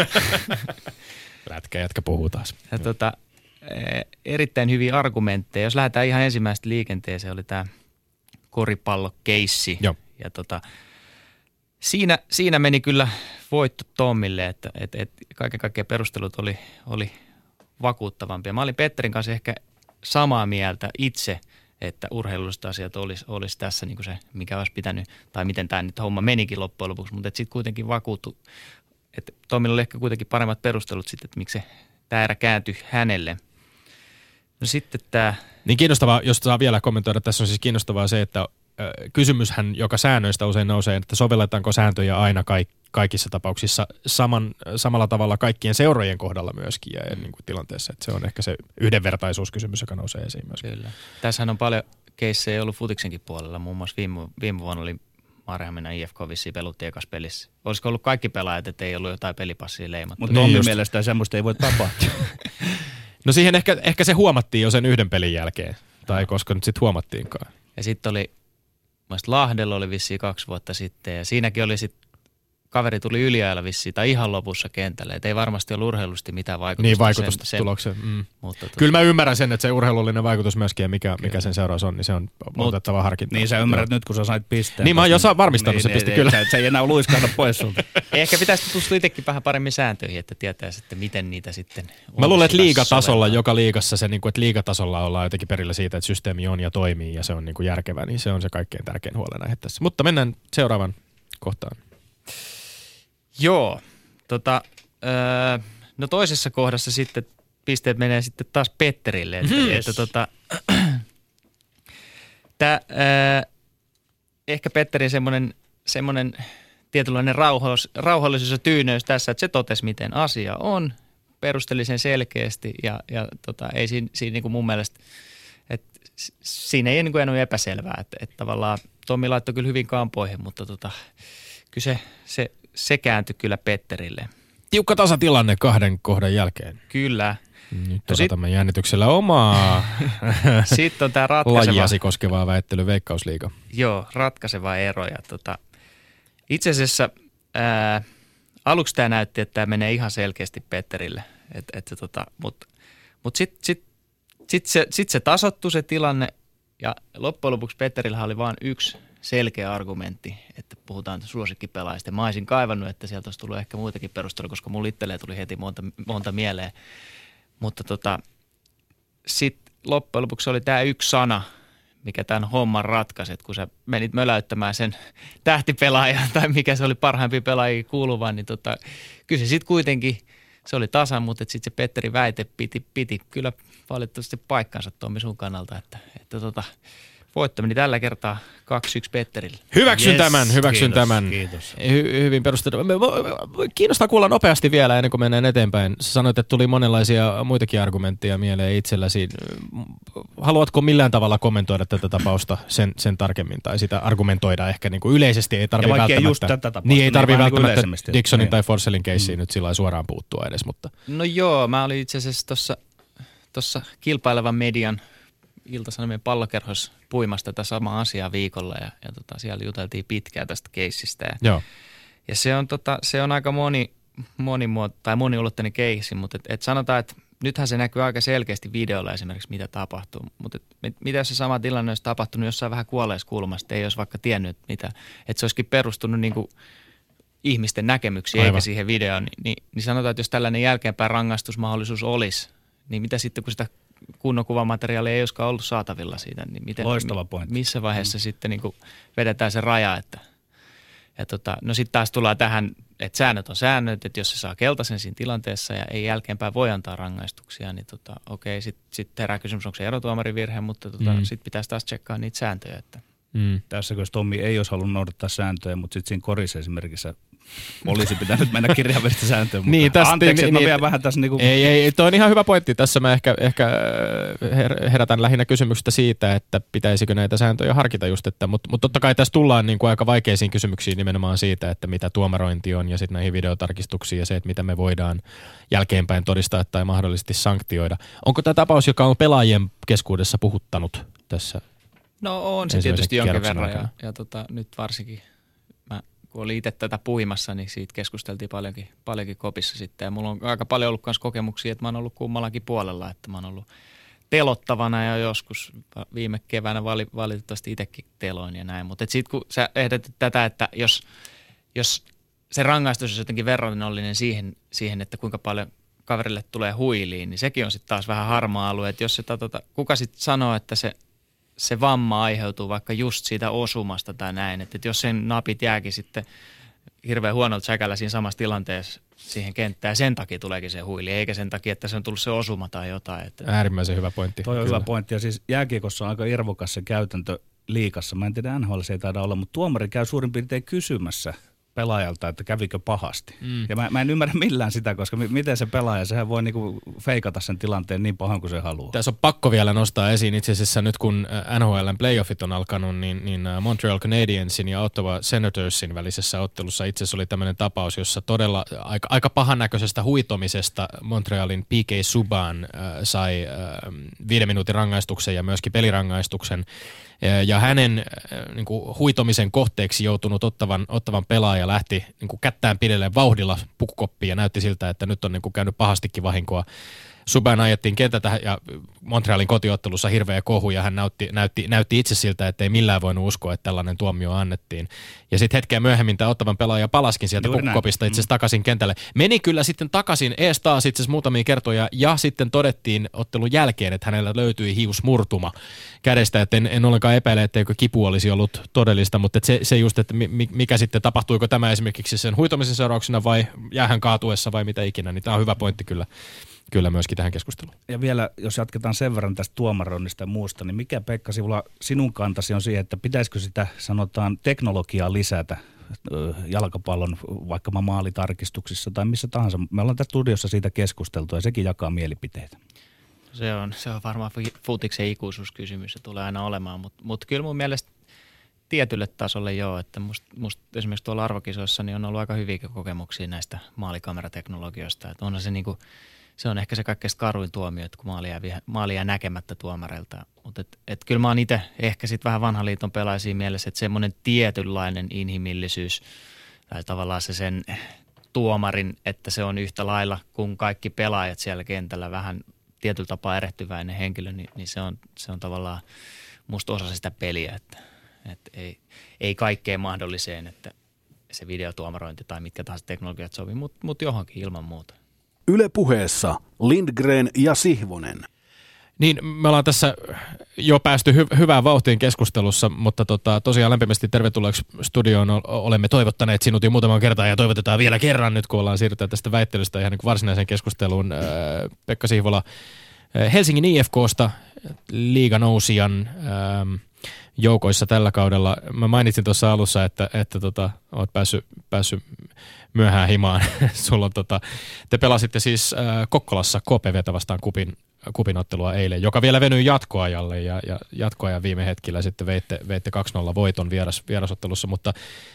Speaker 4: (laughs)
Speaker 3: Lätkä, jatka puhuu taas.
Speaker 5: Ja tota, eh, erittäin hyviä argumentteja. Jos lähdetään ihan ensimmäistä liikenteeseen, oli tämä koripallokeissi.
Speaker 3: Joo.
Speaker 5: Ja tota, siinä, siinä meni kyllä voitto Tommille, että et, et kaiken kaikkiaan perustelut oli, oli vakuuttavampia. Mä olin Petterin kanssa ehkä samaa mieltä itse, että urheilulliset asiat olisi, olisi tässä niin kuin se, mikä olisi pitänyt, tai miten tämä nyt homma menikin loppujen lopuksi, mutta sitten kuitenkin vakuuttu, että Tommilla oli ehkä kuitenkin paremmat perustelut sitten, että miksi se tämä erä kääntyi hänelle. No sitten tämä,
Speaker 3: Niin kiinnostavaa, jos saa vielä kommentoida, tässä on siis kiinnostavaa se, että kysymyshän, joka säännöistä usein nousee, että sovelletaanko sääntöjä aina kaik, kaikissa tapauksissa saman, samalla tavalla kaikkien seurojen kohdalla myöskin ja, ja niin kuin tilanteessa. Että se on ehkä se yhdenvertaisuuskysymys, joka nousee esiin myöskin.
Speaker 5: kyllä. Tässähän on paljon keissejä ollut futiksenkin puolella. Muun muassa viime, viime vuonna oli Marjahamina IFK vissiin pelutti ekas pelissä. Olisiko ollut kaikki pelaajat, että ei ollut jotain pelipassia leimattu?
Speaker 4: Mutta
Speaker 3: Niin
Speaker 4: Tommin
Speaker 3: just.
Speaker 4: mielestä semmoista ei voi tapahtua. (laughs)
Speaker 3: No siihen ehkä, ehkä se huomattiin jo sen yhden pelin jälkeen, tai koska nyt sitten huomattiinkaan.
Speaker 5: Ja sitten oli, muista Lahdella oli vissiin kaksi vuotta sitten, ja siinäkin oli sitten, kaveri tuli yliajalla vissiin, tai ihan lopussa kentälle. Et ei varmasti ollut urheilusti mitään vaikutusta.
Speaker 3: Niin vaikutusta
Speaker 5: sen, sen,
Speaker 3: tulokseen. Mm.
Speaker 5: Mutta tota,
Speaker 3: Kyllä mä ymmärrän sen, että se urheilullinen vaikutus myöskin ja mikä, mikä sen seuraus on, niin se on otettava harkinta.
Speaker 4: niin sä ymmärrät nyt, kun sä sait pisteen.
Speaker 3: Niin, mä oon jo varmistanut sen piste, kyllä.
Speaker 4: Se, se ei enää luiskahda pois sulta. (laughs)
Speaker 5: Ehkä pitäisi tutustua itsekin vähän paremmin sääntöihin, että tietää sitten, miten niitä sitten
Speaker 3: Mä luulen, että liigatasolla, joka liigassa se, niin kuin, että liigatasolla ollaan jotenkin perillä siitä, että systeemi on ja toimii ja se on niin kuin järkevä, niin se on se kaikkein tärkein huolenaihe tässä. Mutta mennään seuraavan kohtaan.
Speaker 5: Joo, tota, öö, no toisessa kohdassa sitten pisteet menee sitten taas Petterille, että,
Speaker 3: Mhm.
Speaker 5: että tota, (clears throat) tää, öö, ehkä Petterin semmoinen, semmoinen tietynlainen rauhallis, rauhallisuus ja tyyneys tässä, että se totesi, miten asia on. perusteli sen selkeästi ja, ja tota, ei siinä, siinä niin kuin mun mielestä, että siinä ei niin kuin jäänyt epäselvää, että, että tavallaan Tommi laittoi kyllä hyvin kampoihin, mutta tota, kyllä se, se, se kääntyi kyllä Petterille.
Speaker 3: Tiukka tasatilanne kahden kohdan jälkeen.
Speaker 5: Kyllä.
Speaker 3: Nyt no odotamme sit... jännityksellä omaa (laughs)
Speaker 5: Sitten on tämä ratkaiseva...
Speaker 3: lajiasi koskevaa väittely Veikkausliiga.
Speaker 5: Joo, ratkaiseva ero. Ja tota, itse asiassa ää, aluksi tämä näytti, että tämä menee ihan selkeästi Petterille. Et, et tota, Mutta mut sitten sit, sit se, sit se tasottui se tilanne ja loppujen lopuksi Petterillä oli vain yksi selkeä argumentti, että puhutaan suosikkipelaajista. Mä olisin kaivannut, että sieltä olisi tullut ehkä muitakin perustelua, koska mulla itselleen tuli heti monta, monta mieleen. Mutta tota, sitten loppujen lopuksi oli tämä yksi sana, mikä tämän homman ratkaisi, että kun sä menit möläyttämään sen (laughs) tähtipelaajan tai mikä se oli parhaimpi pelaajia kuuluvan, niin tota, kyllä se sitten kuitenkin, se oli tasan, mutta sitten se Petteri väite piti, piti kyllä valitettavasti paikkansa Tommi sun kannalta, että, että tota, voitto meni tällä kertaa 2-1 Petterille.
Speaker 3: Hyväksyn yes, tämän, hyväksyn
Speaker 4: kiitos,
Speaker 3: tämän.
Speaker 4: Kiitos.
Speaker 3: Hy- hyvin perusteltu. Kiinnostaa kuulla nopeasti vielä ennen kuin mennään eteenpäin. Sä sanoit, että tuli monenlaisia muitakin argumentteja mieleen itselläsi. Haluatko millään tavalla kommentoida tätä tapausta sen, sen tarkemmin tai sitä argumentoida ehkä niin kuin yleisesti? Ei tarvitse välttämättä,
Speaker 4: just tätä tapausta,
Speaker 3: niin ei tarvitse
Speaker 4: niin
Speaker 3: välttämättä
Speaker 4: niin
Speaker 3: Dixonin
Speaker 4: niin.
Speaker 3: tai Forsellin keissiin mm. nyt sillä suoraan puuttua edes, mutta
Speaker 5: No joo, mä olin itse asiassa tuossa tuossa kilpailevan median Ilta-Sanomien pallokerhossa puimassa tätä samaa asiaa viikolla ja, ja tota, siellä juteltiin pitkään tästä keissistä. Ja,
Speaker 3: joo.
Speaker 5: ja se, on, tota, se on aika moni, monimuoto, tai moniulotteinen keissi, mutta et, et sanotaan, että nythän se näkyy aika selkeästi videolla esimerkiksi, mitä tapahtuu. Mutta et, mitä jos se sama tilanne olisi tapahtunut jossain vähän kuolleessa kulmasta, ei olisi vaikka tiennyt, mitä, että se olisikin perustunut niin kuin ihmisten näkemyksiin
Speaker 3: Aivan.
Speaker 5: eikä siihen videoon, niin, niin, niin sanotaan, että jos tällainen jälkeenpäin rangaistusmahdollisuus olisi, niin mitä sitten kun sitä kunnon kuvamateriaalia ei olisikaan ollut saatavilla siitä, niin miten,
Speaker 4: Loistava pointti.
Speaker 5: missä vaiheessa mm. sitten niin kuin vedetään se raja, että ja tota, no sitten taas tullaan tähän, että säännöt on säännöt, että jos se saa keltaisen siinä tilanteessa ja ei jälkeenpäin voi antaa rangaistuksia, niin tota, okei, sitten sit herää kysymys, onko se erotuomarin virhe, mutta tota,
Speaker 3: Mm.
Speaker 5: mm. sitten pitäisi taas tsekkaa niitä sääntöjä. Että.
Speaker 3: Mm.
Speaker 4: Tässä kun Tommi ei olisi halunnut noudattaa sääntöjä, mutta sitten siinä korissa esimerkiksi olisi pitänyt mennä kirjaimellisesti sääntöön. Mutta
Speaker 3: Niin, tästä-
Speaker 4: anteeksi,
Speaker 3: niin,
Speaker 4: että mä
Speaker 3: niin,
Speaker 4: vielä vähän tässä niinku...
Speaker 3: Ei, ei, toi on ihan hyvä pointti. Tässä mä ehkä, ehkä äh, her- herätän lähinnä kysymystä siitä, että pitäisikö näitä sääntöjä harkita just, että, mutta mut totta kai tässä tullaan niin kuin aika vaikeisiin kysymyksiin nimenomaan siitä, että mitä tuomarointi on ja sitten näihin videotarkistuksiin ja se, että mitä me voidaan jälkeenpäin todistaa tai mahdollisesti sanktioida. Onko tämä tapaus, joka on pelaajien keskuudessa puhuttanut tässä?
Speaker 5: No on se tietysti jonkin verran ja,
Speaker 3: aikana.
Speaker 5: ja tota, nyt varsinkin kun olin itse tätä puimassa, niin siitä keskusteltiin paljonkin, paljonkin kopissa sitten. Ja mulla on aika paljon ollut myös kokemuksia, että mä oon ollut kummallakin puolella, että mä oon ollut telottavana ja joskus viime keväänä vali, valitettavasti itsekin teloin ja näin. Mutta sitten kun sä ehdotit tätä, että jos, jos se rangaistus olisi jotenkin verrannollinen siihen, siihen, että kuinka paljon kaverille tulee huiliin, niin sekin on sitten taas vähän harmaa alue. Että jos se, tota, kuka sitten sanoo, että se se vamma aiheutuu vaikka just siitä osumasta tai näin. Että et jos sen napit jääkin sitten hirveän huonolta säkällä siinä samassa tilanteessa siihen kenttään, ja sen takia tuleekin se huili, eikä sen takia, että se on tullut se osuma tai jotain. Että
Speaker 3: Äärimmäisen hyvä pointti.
Speaker 4: Toi on
Speaker 3: Kyllä.
Speaker 4: hyvä pointti. Ja siis jääkiekossa on aika irvokas se käytäntö liikassa. Mä en tiedä, NHL se ei taida olla, mutta tuomari käy suurin piirtein kysymässä pelaajalta, että kävikö pahasti. Mm. Ja mä, mä en ymmärrä millään sitä, koska mi- miten se pelaaja, sehän voi niinku feikata sen tilanteen niin pahan kuin se haluaa.
Speaker 3: Tässä on pakko vielä nostaa esiin itse asiassa nyt kun äh, NHLn playoffit on alkanut, niin, niin äh, Montreal Canadiensin ja Ottawa Senatorsin välisessä ottelussa itse asiassa oli tämmöinen tapaus, jossa todella aika, aika pahannäköisestä huitomisesta Montrealin PK Subban äh, sai äh, viiden minuutin rangaistuksen ja myöskin pelirangaistuksen. Ja hänen niin kuin, huitomisen kohteeksi joutunut ottavan, ottavan pelaaja lähti niin kuin, kättään pidelle vauhdilla pukukoppiin ja näytti siltä, että nyt on niin kuin, käynyt pahastikin vahinkoa. Subban ajettiin kentältä ja Montrealin kotiottelussa hirveä kohu ja hän näytti, näytti, näytti itse siltä, että ei millään voinut uskoa, että tällainen tuomio annettiin. Ja sitten hetkeä myöhemmin tämä ottavan pelaaja palaskin sieltä pukukopista itse asiassa takaisin kentälle. Meni kyllä sitten takaisin ees taas itse asiassa muutamia kertoja ja sitten todettiin ottelun jälkeen, että hänellä löytyi hiusmurtuma kädestä, että en, en ollenkaan epäile, etteikö kipu olisi ollut todellista, mutta et se, se just, että mi- mi- mikä sitten tapahtuiko tämä esimerkiksi sen huitomisen seurauksena vai jäähän kaatuessa vai mitä ikinä, niin tämä on hyvä pointti kyllä, kyllä myöskin tähän keskusteluun.
Speaker 4: Ja vielä, jos jatketaan sen verran tästä tuomaroinnista ja muusta, niin mikä Pekka Sivula sinun kantasi on siihen, että pitäisikö sitä sanotaan teknologiaa lisätä jalkapallon vaikka maalitarkistuksissa tai missä tahansa. Me ollaan tässä studiossa siitä keskusteltu ja sekin jakaa mielipiteitä.
Speaker 5: Se on, se on varmaan futiksen ikuisuuskysymys, se tulee aina olemaan, mutta mut kyllä mun mielestä tietylle tasolle joo, että musta must esimerkiksi tuolla arvokisoissa niin on ollut aika hyviä kokemuksia näistä maalikamerateknologioista, että onhan se niinku, se on ehkä se kaikkein karuin tuomio, että kun maali jää, maali jää näkemättä tuomareilta. Mutta et, et kyllä mä oon itse ehkä sitten vähän vanhan liiton pelaisiin mielessä, että semmoinen tietynlainen inhimillisyys tai tavallaan se sen tuomarin, että se on yhtä lailla kuin kaikki pelaajat siellä kentällä vähän tietyllä tapaa erehtyväinen henkilö, niin, niin se, on, se on tavallaan musta osa sitä peliä, että, että ei, ei kaikkeen mahdolliseen, että se videotuomarointi tai mitkä tahansa teknologiat sopii, mutta mut johonkin ilman muuta.
Speaker 2: Yle puheessa Lindgren ja Sihvonen.
Speaker 3: Niin, me ollaan tässä jo päästy hy- hyvään vauhtiin keskustelussa, mutta tota, tosiaan lämpimästi tervetulleeksi studioon olemme toivottaneet sinut jo muutaman kertaa ja toivotetaan vielä kerran nyt, kun ollaan siirrytään tästä väittelystä ihan niin varsinaiseen keskusteluun. Äh, Pekka Sihvola Helsingin IFKsta, liiganousijan ähm, joukoissa tällä kaudella. Mä mainitsin tuossa alussa, että, että tota, oot päässyt, päässyt myöhään himaan. (laughs) Sulla on, tota, te pelasitte siis äh, Kokkolassa KPVtä vastaan kupin, kupinottelua eilen, joka vielä venyi jatkoajalle ja, ja jatkoajan viime hetkellä sitten veitte, veitte 2-0 voiton vieras, vierasottelussa, mutta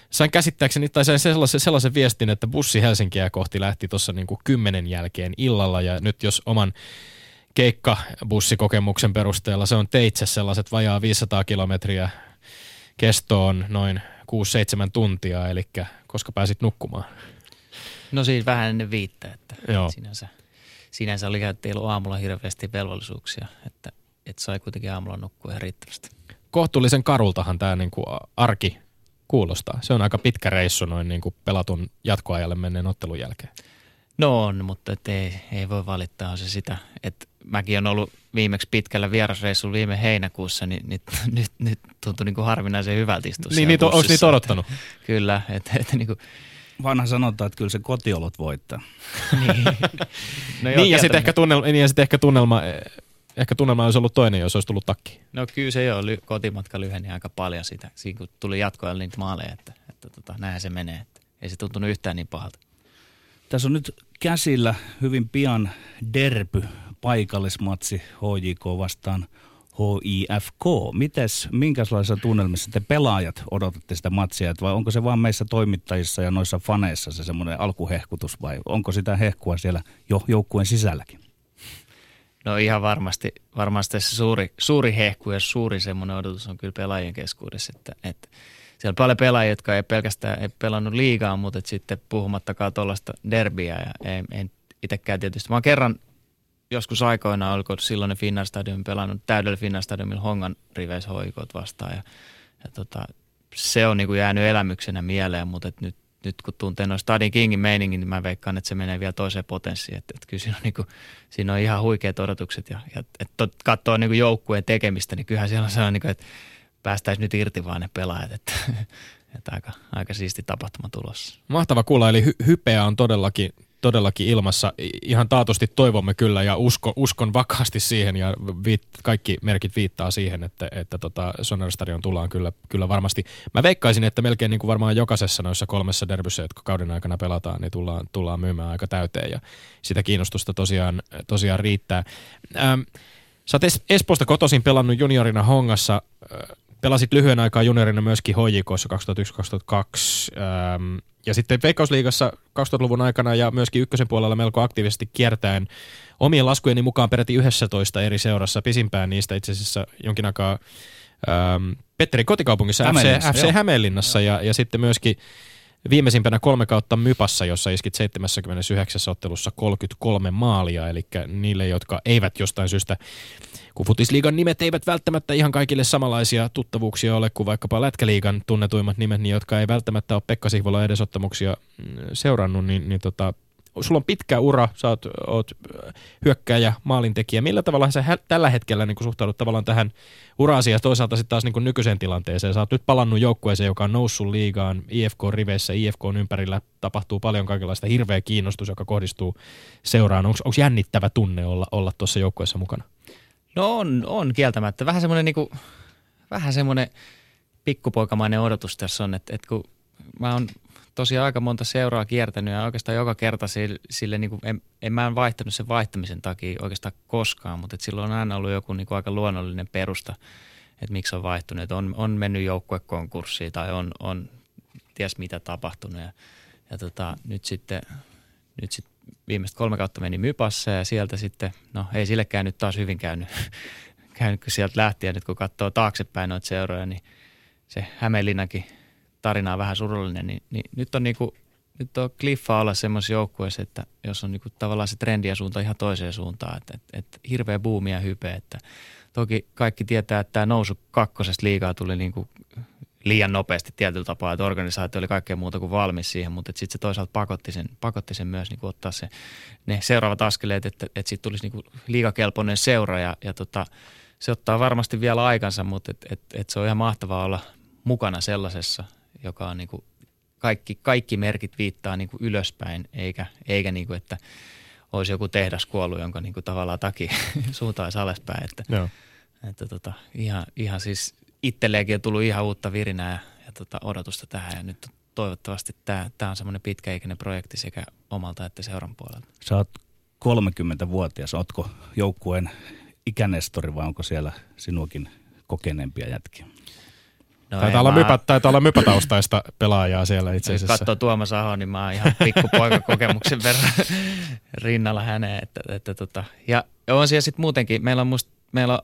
Speaker 3: sain käsittääkseni tai sain sellaisen, sellaisen viestin, että bussi Helsinkiä kohti lähti tuossa niin kymmenen jälkeen illalla ja nyt jos oman keikkabussikokemuksen perusteella se on teitse sellaiset vajaa 500 kilometriä kestoon noin 6-7 tuntia, eli koska pääsit nukkumaan?
Speaker 5: No siinä vähän ennen viittä, että Joo. sinänsä, sinänsä oli, että ei ollut aamulla hirveästi velvollisuuksia, että, että sai kuitenkin aamulla nukkua ihan riittävästi.
Speaker 3: Kohtuullisen karultahan tämä niin kuin arki kuulostaa. Se on aika pitkä reissu noin niin kuin pelatun jatkoajalle menneen ottelun jälkeen.
Speaker 5: No on, mutta et ei, ei voi valittaa se sitä, että mäkin on ollut viimeksi pitkällä vierasreissulla viime heinäkuussa, niin (laughs) nyt, nyt, nyt tuntuu niin kuin harvinaisen hyvältä istua
Speaker 3: Niin, niin onko niitä odottanut?
Speaker 5: Että, (laughs) kyllä. Että, että niin kuin,
Speaker 4: Vanha sanotaan, että kyllä se kotiolot voittaa. (laughs)
Speaker 3: niin. no joo, niin, ja sitten ehkä, tunnelma, niin, ja sit ehkä tunnelma, ehkä tunnelma olisi ollut toinen, jos olisi tullut takki.
Speaker 5: No kyllä se joo, kotimatka lyheni aika paljon sitä, siinä kun tuli jatkoajalle niitä maaleja, että, että tota, näinhän se menee. Että ei se tuntunut yhtään niin pahalta.
Speaker 4: Tässä on nyt käsillä hyvin pian derpy paikallismatsi HJK vastaan HIFK. Mites, minkälaisessa tunnelmissa te pelaajat odotatte sitä matsia, vai onko se vaan meissä toimittajissa ja noissa faneissa se semmoinen alkuhehkutus, vai onko sitä hehkua siellä jo joukkueen sisälläkin?
Speaker 5: No ihan varmasti, varmasti se suuri, suuri hehku ja suuri semmoinen odotus on kyllä pelaajien keskuudessa, että, että siellä on paljon pelaajia, jotka ei pelkästään ei pelannut liigaa, mutta sitten puhumattakaan tuollaista derbiä ja ei, en itsekään tietysti. Mä oon kerran joskus aikoina, oliko silloin Finnair Stadium pelannut täydellä Finnair Stadiumilla Hongan riveissä hoikot vastaan ja, ja tota, se on niin jäänyt elämyksenä mieleen, mutta et nyt, nyt kun tuntee noin Stadin Kingin meiningin, niin mä veikkaan, että se menee vielä toiseen potenssiin. Että, että kyllä siinä on, niin kuin, siinä on ihan huikeat odotukset ja, ja että katsoo niin joukkueen tekemistä, niin kyllähän siellä on sellainen, niin kuin, että päästäisiin nyt irti vaan ne pelaajat, että, (laughs) että aika, aika siisti tapahtuma tulossa.
Speaker 3: Mahtava kuulla, eli hy- hypeä on todellakin, todellakin ilmassa. Ihan taatusti toivomme kyllä ja usko, uskon vakaasti siihen ja viit, kaikki merkit viittaa siihen, että, että tota Sonerstadion tullaan kyllä, kyllä varmasti. Mä veikkaisin, että melkein niin kuin varmaan jokaisessa noissa kolmessa derbyssä, jotka kauden aikana pelataan, niin tullaan, tullaan myymään aika täyteen ja sitä kiinnostusta tosiaan, tosiaan riittää. Ähm, Sä oot Espoosta kotoisin pelannut juniorina Hongassa. Äh, pelasit lyhyen aikaa juniorina myöskin HJKssa 2001-2002. Ähm, ja sitten Veikkausliigassa 2000-luvun aikana ja myöskin ykkösen puolella melko aktiivisesti kiertäen omien laskujeni mukaan peräti 11 eri seurassa, pisimpään niistä itse asiassa jonkin aikaa ähm, Petterin kotikaupungissa FC, FC Hämeenlinnassa ja, ja sitten myöskin Viimeisimpänä kolme kautta Mypassa, jossa iskit 79 ottelussa 33 maalia, eli niille, jotka eivät jostain syystä, kun Futisliigan nimet eivät välttämättä ihan kaikille samanlaisia tuttavuuksia ole kuin vaikkapa Lätkäliigan tunnetuimmat nimet, niin jotka ei välttämättä ole Pekka Sihvola edesottamuksia mm, seurannut, niin, niin tota, sulla on pitkä ura, sä oot, oot hyökkääjä, maalintekijä. Millä tavalla sä tällä hetkellä niin suhtaudut tavallaan tähän uraasi ja toisaalta sitten taas niin nykyiseen tilanteeseen? Sä oot nyt palannut joukkueeseen, joka on noussut liigaan IFK-riveissä, IFK ympärillä tapahtuu paljon kaikenlaista hirveä kiinnostus, joka kohdistuu seuraan. Onko jännittävä tunne olla, olla tuossa joukkueessa mukana?
Speaker 5: No on, on kieltämättä. Vähän semmoinen niin vähän semmoinen pikkupoikamainen odotus tässä on, että, että kun mä oon tosiaan aika monta seuraa kiertänyt ja oikeastaan joka kerta sille, sille niin kuin, en, en mä en vaihtanut sen vaihtamisen takia oikeastaan koskaan, mutta et silloin on aina ollut joku niin kuin aika luonnollinen perusta, että miksi on vaihtunut. Että on, on mennyt joukkuekonkurssiin tai on, on ties mitä tapahtunut ja, ja tota, nyt sitten nyt sit viimeiset kolme kautta meni Mypassa ja sieltä sitten, no ei sillekään nyt taas hyvin käynyt, (laughs) käynyt sieltä lähtien, nyt kun katsoo taaksepäin noita seuroja, niin se Hämeenlinnankin tarina on vähän surullinen, niin, niin nyt on niinku, nyt on kliffa olla semmoisessa joukkueessa, että jos on niinku tavallaan se trendiä suunta ihan toiseen suuntaan, että, että, että hirveä buumi ja hype, että toki kaikki tietää, että tämä nousu kakkosesta liigaa tuli niinku liian nopeasti tietyllä tapaa, että organisaatio oli kaikkea muuta kuin valmis siihen, mutta sitten se toisaalta pakotti sen, pakotti sen myös niin kuin ottaa se, ne seuraavat askeleet, että, että siitä tulisi niin kuin liigakelpoinen seura ja, ja tota, se ottaa varmasti vielä aikansa, mutta et, et, et se on ihan mahtavaa olla mukana sellaisessa, joka on niin kuin kaikki, kaikki merkit viittaa niin kuin ylöspäin, eikä, eikä niin kuin, että olisi joku tehdas kuollut, jonka niin kuin tavallaan taki (laughs) suuntaisi alaspäin. Että,
Speaker 3: Joo.
Speaker 5: että tota, ihan, ihan siis itselleenkin on tullut ihan uutta virinää ja, ja tota, odotusta tähän ja nyt toivottavasti tämä, tämä on semmoinen pitkäikäinen projekti sekä omalta että seuran puolelta.
Speaker 4: Sä oot 30-vuotias. Ootko joukkueen ikänestori vai onko siellä sinuakin kokeneempia jätkiä?
Speaker 5: No
Speaker 3: Taitaa olla, mypä, taitaa olla mypätaustaista pelaajaa siellä itse
Speaker 5: Jos
Speaker 3: asiassa.
Speaker 5: katsoo Tuomas Aho, niin mä oon ihan pikkupoika kokemuksen verran rinnalla häneen. Että, että tota. Ja on siellä sitten muutenkin, meillä on, musta, meillä on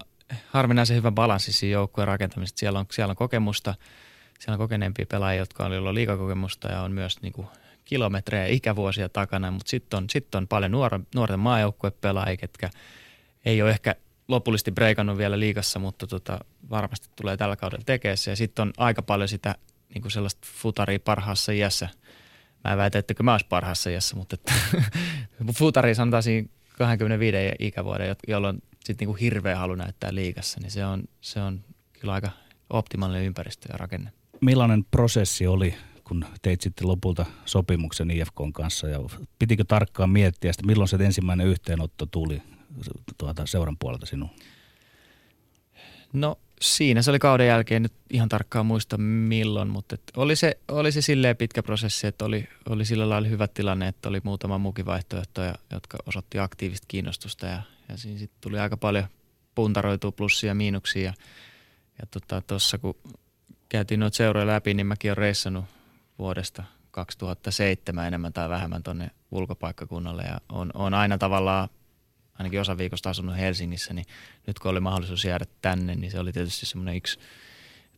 Speaker 5: harvinaisen hyvä balanssi siinä joukkueen rakentamisesta. Siellä on, siellä on kokemusta, siellä on kokeneempia pelaajia, jotka on ollut liikakokemusta ja on myös niin kuin kilometrejä ikävuosia takana, mutta sitten on, sit on paljon nuor, nuorten maajoukkuepelaajia, ketkä ei ole ehkä lopullisesti breikannut vielä liikassa, mutta tota, varmasti tulee tällä kaudella tekemään se. Ja sitten on aika paljon sitä niin kuin sellaista futaria parhaassa iässä. Mä en väitä, että mä olisi parhaassa iässä, mutta että, (laughs) futari sanotaan siinä 25 ikävuoden, jolloin sitten niin hirveä halu näyttää liikassa, niin se on, se on kyllä aika optimaalinen ympäristö ja rakenne.
Speaker 4: Millainen prosessi oli, kun teit sitten lopulta sopimuksen IFKn kanssa ja pitikö tarkkaan miettiä, että milloin se ensimmäinen yhteenotto tuli tuota seuran puolelta sinuun?
Speaker 5: No siinä se oli kauden jälkeen, nyt ihan tarkkaan muista milloin, mutta et oli, se, oli se silleen pitkä prosessi, että oli, oli sillä lailla hyvä tilanne, että oli muutama muukin vaihtoehto, jotka osoitti aktiivista kiinnostusta ja, ja siinä sitten tuli aika paljon puntaroitua plussia ja miinuksia ja, ja tuossa tota, kun käytiin noita seuroja läpi, niin mäkin olen reissannut vuodesta 2007 enemmän tai vähemmän tuonne ulkopaikkakunnalle ja on, on aina tavallaan ainakin osa viikosta asunut Helsingissä, niin nyt kun oli mahdollisuus jäädä tänne, niin se oli tietysti semmoinen yksi,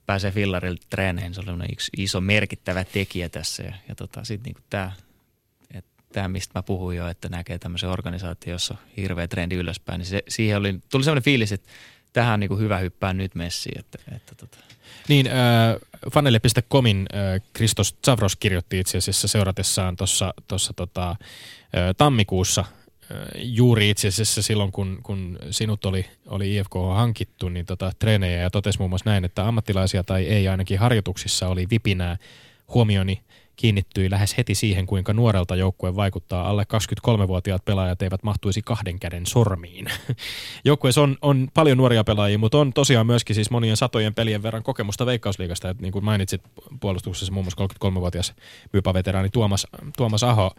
Speaker 5: pääsee fillarille treeneihin, se oli yksi iso merkittävä tekijä tässä. Ja, ja tota, sitten niin tämä, tämä, mistä mä puhuin jo, että näkee tämmöisen organisaation, jossa on hirveä trendi ylöspäin, niin se, siihen oli, tuli semmoinen fiilis, että tähän on niin kuin hyvä hyppää nyt messiin. Että, että tota.
Speaker 3: Niin, äh, fanelle.comin äh, Kristos Zavros kirjoitti itse asiassa seuratessaan tuossa tota, äh, tammikuussa juuri itse asiassa silloin, kun, kun sinut oli, oli IFK hankittu, niin tota, treenejä ja totesi muun muassa näin, että ammattilaisia tai ei ainakin harjoituksissa oli vipinää. Huomioni kiinnittyi lähes heti siihen, kuinka nuorelta joukkue vaikuttaa. Alle 23-vuotiaat pelaajat eivät mahtuisi kahden käden sormiin. (laughs) Joukkueessa on, on paljon nuoria pelaajia, mutta on tosiaan myöskin siis monien satojen pelien verran kokemusta Veikkausliigasta. Et niin kuin mainitsit puolustuksessa muun muassa 33-vuotias myypäveteraani Tuomas, Tuomas Aho.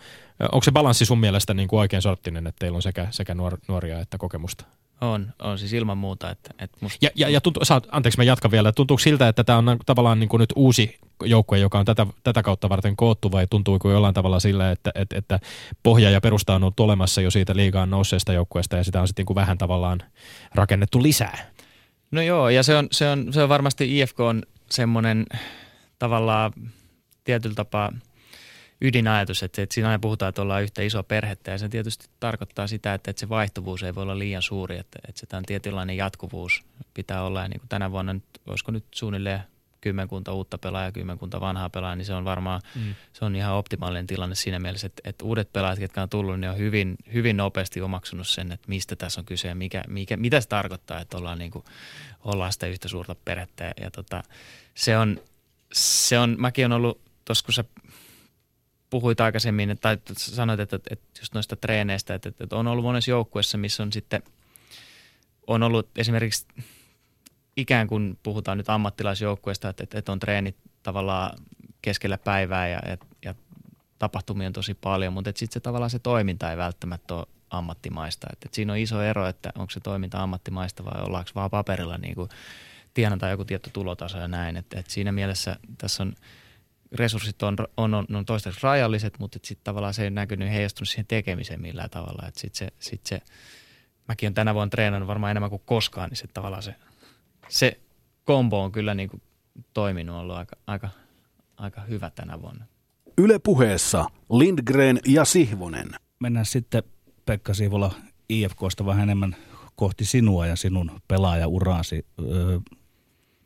Speaker 3: Onko se balanssi sun mielestä niin kuin oikein sorttinen, että teillä on sekä, sekä nuor, nuoria että kokemusta?
Speaker 5: On, on siis ilman muuta. Että, että musta...
Speaker 3: Ja, ja, ja tuntuu, saat, anteeksi mä jatkan vielä, tuntuuko siltä, että tämä on tavallaan niin kuin nyt uusi joukkue, joka on tätä, tätä kautta varten koottu vai tuntuu kuin jollain tavalla sillä, että, että, että pohja ja perusta on ollut olemassa jo siitä liigaan nousseesta joukkueesta ja sitä on sitten niin kuin vähän tavallaan rakennettu lisää?
Speaker 5: No joo, ja se on, se on, se on varmasti IFK on semmoinen tavallaan tietyllä tapaa – ydinajatus, että, että siinä aina puhutaan, että ollaan yhtä iso perhettä ja se tietysti tarkoittaa sitä, että, että se vaihtuvuus ei voi olla liian suuri, että, että se tämän tietynlainen jatkuvuus pitää olla ja niin kuin tänä vuonna, nyt, olisiko nyt suunnilleen kymmenkunta uutta pelaajaa, kymmenkunta vanhaa pelaajaa, niin se on varmaan mm. se on ihan optimaalinen tilanne siinä mielessä, että, että uudet pelaajat, jotka on tullut, niin on hyvin, hyvin nopeasti omaksunut sen, että mistä tässä on kyse ja mikä, mikä, mitä se tarkoittaa, että ollaan, niin kuin, ollaan sitä yhtä suurta perhettä. Ja, ja tota, se on, se on, mäkin on ollut, tuossa kun sä puhuit aikaisemmin, tai sanoit, että, että just noista treeneistä, että, että on ollut monessa joukkueessa, missä on sitten, on ollut esimerkiksi ikään kuin puhutaan nyt ammattilaisjoukkueesta, että, että on treenit tavallaan keskellä päivää ja, ja, ja tapahtumia on tosi paljon, mutta sitten se tavallaan se toiminta ei välttämättä ole ammattimaista. Et, et siinä on iso ero, että onko se toiminta ammattimaista vai ollaanko vaan paperilla niin kuin tienataan joku tietty tulotaso ja näin. Et, et siinä mielessä tässä on resurssit on, on, on, on toistaiseksi rajalliset, mutta sitten tavallaan se ei näkynyt heijastunut siihen tekemiseen millään tavalla. Et sit se, sit se, mäkin olen tänä vuonna treenannut varmaan enemmän kuin koskaan, niin se tavallaan se, se kombo on kyllä niin kuin toiminut ollut aika, aika, aika hyvä tänä vuonna.
Speaker 2: Yle puheessa Lindgren ja Sihvonen.
Speaker 4: Mennään sitten Pekka Siivola IFKsta vähän enemmän kohti sinua ja sinun pelaajauraasi. Öö,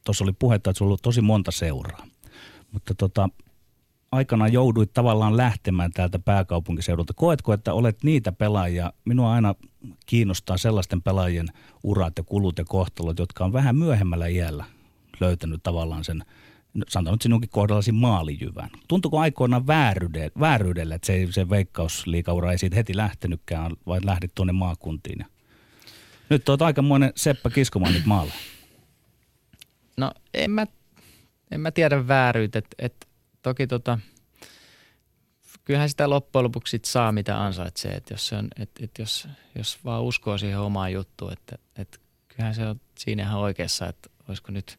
Speaker 4: Tuossa oli puhetta, että sulla on tosi monta seuraa. Mutta tota, aikana jouduit tavallaan lähtemään täältä pääkaupunkiseudulta. Koetko, että olet niitä pelaajia, minua aina kiinnostaa sellaisten pelaajien urat ja kulut ja kohtalot, jotka on vähän myöhemmällä iällä löytänyt tavallaan sen, sanotaan nyt sinunkin kohdallasi maalijyvän. Tuntuuko aikoinaan vääryydelle, vääryydelle että se, se veikkausliikaura ei siitä heti lähtenytkään, vai lähdit tuonne maakuntiin? Ja nyt olet aikamoinen Seppä kiskomaan nyt maalle.
Speaker 5: No en mä, en mä tiedä vääryyttä, että et, toki tota, kyllähän sitä loppujen lopuksi sit saa mitä ansaitsee, että jos, et, et jos, jos vaan uskoo siihen omaan juttuun, että et, kyllähän se on siinä ihan oikeassa, että olisiko nyt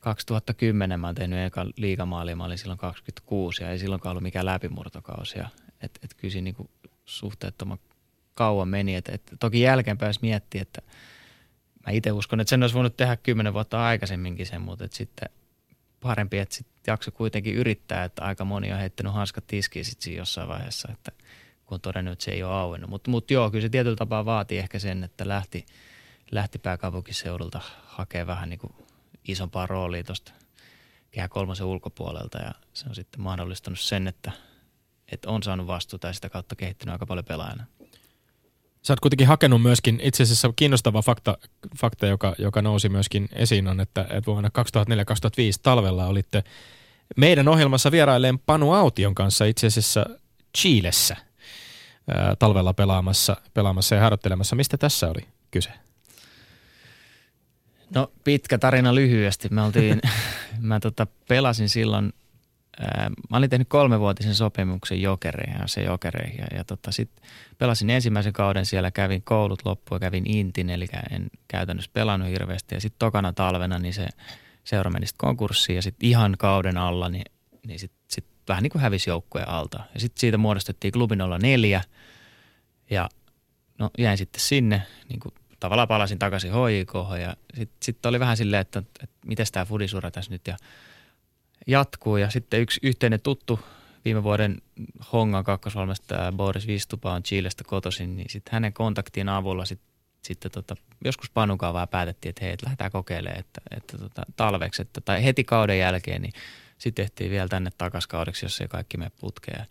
Speaker 5: 2010 mä oon tehnyt eka liigamaali, mä olin silloin 26 ja ei silloinkaan ollut mikään läpimurtokausi. Et, et kyllä siinä niinku suhteettoman kauan meni. Et, et, toki jälkeenpäin miettiä, että mä itse uskon, että sen olisi voinut tehdä kymmenen vuotta aikaisemminkin sen, mutta sitten parempi, että sitten jakso kuitenkin yrittää, että aika moni on heittänyt hanskat tiskiin sitten siinä jossain vaiheessa, että kun on todennut, että se ei ole auennut. Mutta mut joo, kyllä se tietyllä tapaa vaatii ehkä sen, että lähti, lähti pääkaupunkiseudulta hakemaan vähän niin kuin isompaa roolia tuosta kehä kolmosen ulkopuolelta ja se on sitten mahdollistanut sen, että, että on saanut vastuuta ja sitä kautta kehittynyt aika paljon pelaajana.
Speaker 3: Sä oot kuitenkin hakenut myöskin, itse asiassa kiinnostava fakta, fakta joka, joka nousi myöskin esiin on, että, että vuonna 2004-2005 talvella olitte meidän ohjelmassa vierailleen Panu Aution kanssa itse asiassa Chilessä ää, talvella pelaamassa, pelaamassa ja harjoittelemassa. Mistä tässä oli kyse?
Speaker 5: No pitkä tarina lyhyesti. Mä, oltiin, (laughs) mä tota, pelasin silloin, mä olin tehnyt kolmevuotisen sopimuksen jokereihin se jokereihin. Ja, ja tota, sit pelasin ensimmäisen kauden siellä, kävin koulut loppuun ja kävin Intin, eli en käytännössä pelannut hirveästi. Ja sitten tokana talvena niin se seura meni sitten konkurssiin ja sitten ihan kauden alla niin, niin sitten sit vähän niin kuin hävisi joukkueen alta. Ja sitten siitä muodostettiin klubin 04 ja no jäin sitten sinne niin kuin tavallaan palasin takaisin HJK ja sitten sit oli vähän silleen, että, että miten tämä fudisura tässä nyt ja jatkuu. Ja sitten yksi yhteinen tuttu viime vuoden Hongan kakkosvalmestaja Boris Vistupa on Chilestä kotoisin, niin sitten hänen kontaktien avulla sit, sitten tota, joskus Panukaan vaan päätettiin, että hei, et lähdetään kokeilemaan, että, että tota, talveksi, että, tai heti kauden jälkeen, niin sitten tehtiin vielä tänne takaskaudeksi, jos ei kaikki mene putkeen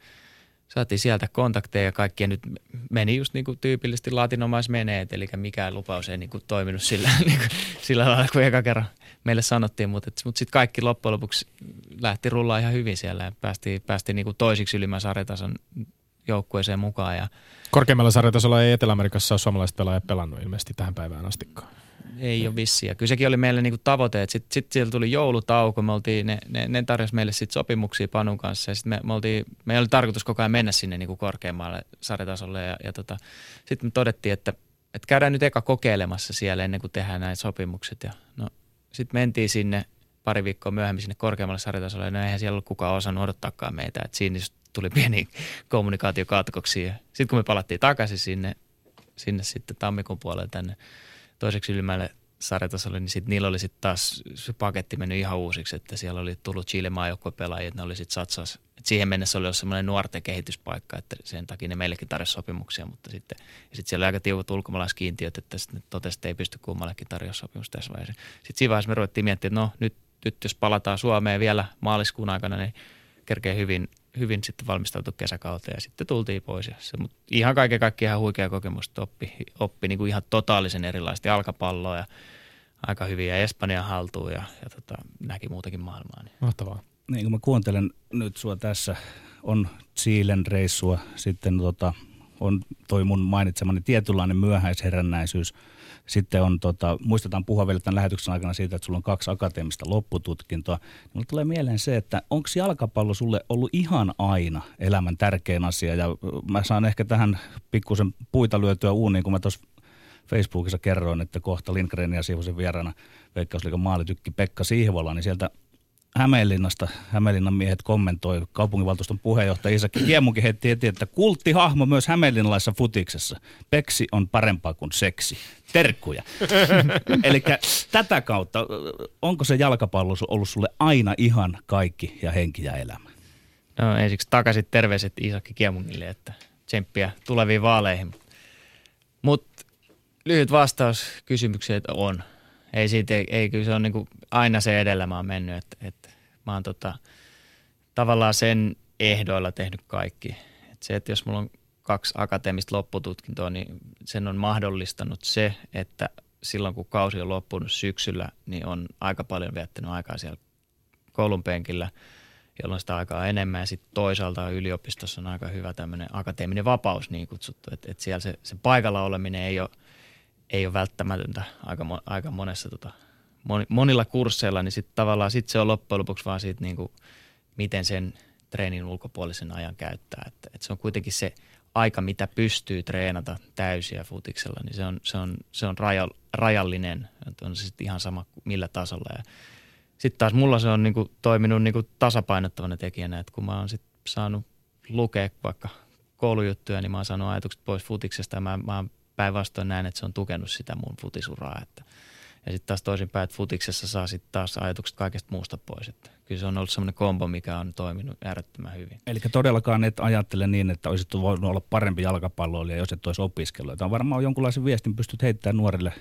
Speaker 5: saatiin sieltä kontakteja ja kaikkia nyt meni just niin kuin tyypillisesti latinomaismeneet, eli mikään lupaus ei niin kuin toiminut sillä, (laughs) niin kuin, sillä lailla kuin eka kerran meille sanottiin, mutta, mutta sitten kaikki loppujen lopuksi lähti rullaa ihan hyvin siellä ja päästiin, päästiin niin kuin toisiksi ylimmän sarjatason joukkueeseen mukaan. Ja
Speaker 3: Korkeimmalla sarjatasolla ei Etelä-Amerikassa ole suomalaiset pelaajat pelannut ilmeisesti tähän päivään astikkaan.
Speaker 5: Ei ole vissiä. Kyllä sekin oli meille niinku tavoite, että sitten sit siellä tuli joulutauko, me oltiin, ne, ne, ne tarjosi meille sit sopimuksia Panun kanssa ja sitten me, me, oltiin, me oli tarkoitus koko ajan mennä sinne niinku korkeammalle sarjatasolle ja, ja tota, sitten me todettiin, että, että käydään nyt eka kokeilemassa siellä ennen kuin tehdään näitä sopimukset ja no sitten mentiin sinne pari viikkoa myöhemmin sinne korkeammalle sarjatasolle ja no eihän siellä ollut kukaan osannut odottaakaan meitä, että siinä tuli pieni (laughs) kommunikaatiokatkoksia. Sitten kun me palattiin takaisin sinne, sinne sitten tammikuun puolelle tänne toiseksi ylimmälle sarjatasolle, niin sitten niillä oli sitten taas se paketti mennyt ihan uusiksi, että siellä oli tullut Chile maajoukkuepelaajia, että ne oli sitten satsaus. Et siihen mennessä oli ollut semmoinen nuorten kehityspaikka, että sen takia ne meillekin tarjosi sopimuksia, mutta sitten, ja sitten siellä oli aika tiukat ulkomaalaiskiintiöt, että sitten totesi, että ei pysty kummallekin tarjoa sopimusta tässä vaiheessa. Sitten siinä vaiheessa me ruvettiin miettimään, että no nyt, nyt jos palataan Suomeen vielä maaliskuun aikana, niin kerkee hyvin, hyvin sitten valmistautu kesäkauteen ja sitten tultiin pois. Ja se, mutta ihan kaiken kaikkiaan ihan huikea kokemus, että oppi, oppi niin kuin ihan totaalisen erilaista jalkapalloa ja aika hyviä Espanjan haltuun ja, ja tota, näki muutakin maailmaa. Niin.
Speaker 3: Mahtavaa.
Speaker 4: Niin kun mä kuuntelen nyt sua tässä, on Chilen reissua, sitten tota, on toi mun mainitsemani tietynlainen myöhäisherännäisyys. Sitten on, tota, muistetaan puhua vielä tämän lähetyksen aikana siitä, että sulla on kaksi akateemista loppututkintoa. Mulle tulee mieleen se, että onko jalkapallo sulle ollut ihan aina elämän tärkein asia? Ja mä saan ehkä tähän pikkusen puita lyötyä uuniin, kun mä tuossa Facebookissa kerroin, että kohta Lindgren ja Siivosen vieraana Veikkausliikan maalitykki Pekka Sihvola, niin sieltä Hämeenlinnasta Hämeenlinnan miehet kommentoi, kaupunginvaltuuston puheenjohtaja Isakki Kiemunkin heitti heti, että kulttihahmo myös hämeenlinnalaisessa futiksessa. Peksi on parempaa kuin seksi. Terkkuja. (laughs) Eli tätä kautta, onko se jalkapallo ollut sulle aina ihan kaikki ja henki ja elämä?
Speaker 5: No ensiksi takaisin terveiset Isakki Kiemungille, että tsemppiä tuleviin vaaleihin. Mutta lyhyt vastaus kysymykseen, että on. Ei siitä, ei, ei kyllä se on niin kuin aina se edellä mä oon mennyt, että, että mä oon tota, tavallaan sen ehdoilla tehnyt kaikki. Et se, että jos mulla on kaksi akateemista loppututkintoa, niin sen on mahdollistanut se, että silloin kun kausi on loppunut syksyllä, niin on aika paljon viettänyt aikaa siellä koulun penkillä, jolloin sitä aikaa enemmän. Ja sitten toisaalta yliopistossa on aika hyvä tämmöinen akateeminen vapaus niin kutsuttu, että, että siellä se, se paikalla oleminen ei ole, ei ole välttämätöntä aika, aika monessa tota, monilla kursseilla, niin sitten tavallaan sit se on loppujen lopuksi vaan siitä, niin kuin, miten sen treenin ulkopuolisen ajan käyttää. Että, että se on kuitenkin se aika, mitä pystyy treenata täysiä futiksella, niin se on, se on, se on raja, rajallinen, että on se ihan sama millä tasolla. Sitten taas mulla se on niinku toiminut niinku tasapainottavana tekijänä, että kun mä oon sitten saanut lukea vaikka koulujuttuja, niin mä oon saanut ajatukset pois futiksesta ja mä, mä päinvastoin näen, että se on tukenut sitä mun futisuraa, että – ja sitten taas toisinpäin, että futiksessa saa sitten taas ajatukset kaikesta muusta pois. Että kyllä se on ollut semmoinen kombo, mikä on toiminut äärettömän hyvin.
Speaker 4: Eli todellakaan et ajattele niin, että olisit voinut olla parempi jalkapalloilija, jos et olisi opiskellut. Tämä on varmaan jonkunlaisen viestin pystyt heittämään nuorille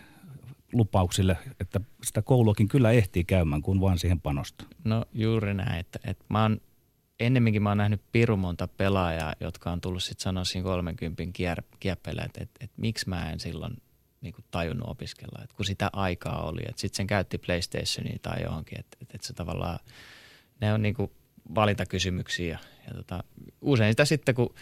Speaker 4: lupauksille, että sitä kouluakin kyllä ehtii käymään, kun vaan siihen panostaa.
Speaker 5: No juuri näin, että, että mä oon, ennemminkin mä oon nähnyt pirun monta pelaajaa, jotka on tullut sitten sanoa siinä 30 kier, kieppeillä, että, että, että miksi mä en silloin niin kuin tajunnut opiskella, että kun sitä aikaa oli, sitten sen käytti PlayStationia tai johonkin, että, että, että se tavallaan, ne on niin kuin valintakysymyksiä ja, ja tota, usein sitä sitten, kun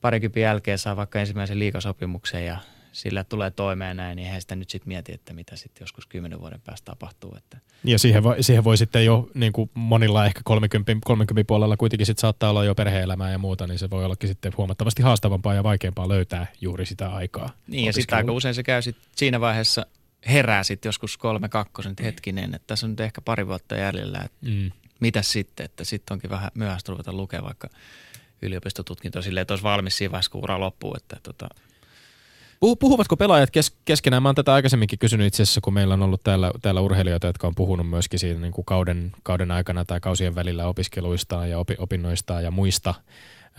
Speaker 5: parikympin jälkeen saa vaikka ensimmäisen liikasopimuksen ja sillä tulee toimeen näin, niin eihän sitä nyt sitten mieti, että mitä sitten joskus kymmenen vuoden päästä tapahtuu. Että.
Speaker 3: Ja siihen voi, siihen voi sitten jo niin kuin monilla ehkä 30, 30 puolella kuitenkin sitten saattaa olla jo perhe-elämää ja muuta, niin se voi ollakin sitten huomattavasti haastavampaa ja vaikeampaa löytää juuri sitä aikaa.
Speaker 5: Niin ja sitten aika usein se käy sit siinä vaiheessa herää sitten joskus kolme kakkosen hetkinen, että tässä on nyt ehkä pari vuotta jäljellä, että mm. mitä sitten, että sitten onkin vähän myöhäistä ruveta lukea vaikka yliopistotutkinto silleen, että olisi valmis siinä vaiheessa, kun ura loppuu, että tota,
Speaker 3: Puhuvatko pelaajat kes- keskenään? Mä oon tätä aikaisemminkin kysynyt itse asiassa, kun meillä on ollut täällä, täällä urheilijoita, jotka on puhunut myöskin siitä niin kuin kauden, kauden aikana tai kausien välillä opiskeluistaan ja opi, opinnoistaan ja muista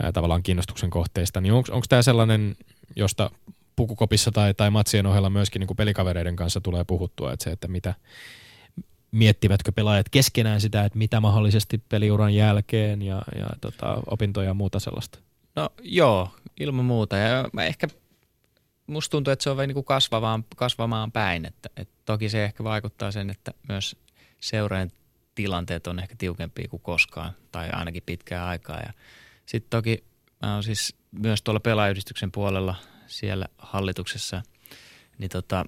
Speaker 3: ää, tavallaan kiinnostuksen kohteista. Niin onko tämä sellainen, josta pukukopissa tai, tai matsien ohella myöskin niin kuin pelikavereiden kanssa tulee puhuttua, että se, että mitä, miettivätkö pelaajat keskenään sitä, että mitä mahdollisesti peliuran jälkeen ja, ja tota, opintoja ja muuta sellaista?
Speaker 5: No joo, ilman muuta. Ja mä ehkä musta tuntuu, että se on vähän niin kasvavaan, kasvamaan päin. Että, että toki se ehkä vaikuttaa sen, että myös seurojen tilanteet on ehkä tiukempia kuin koskaan tai ainakin pitkää aikaa. Ja sitten toki mä oon siis myös tuolla pelaajyhdistyksen puolella siellä hallituksessa, niin tota,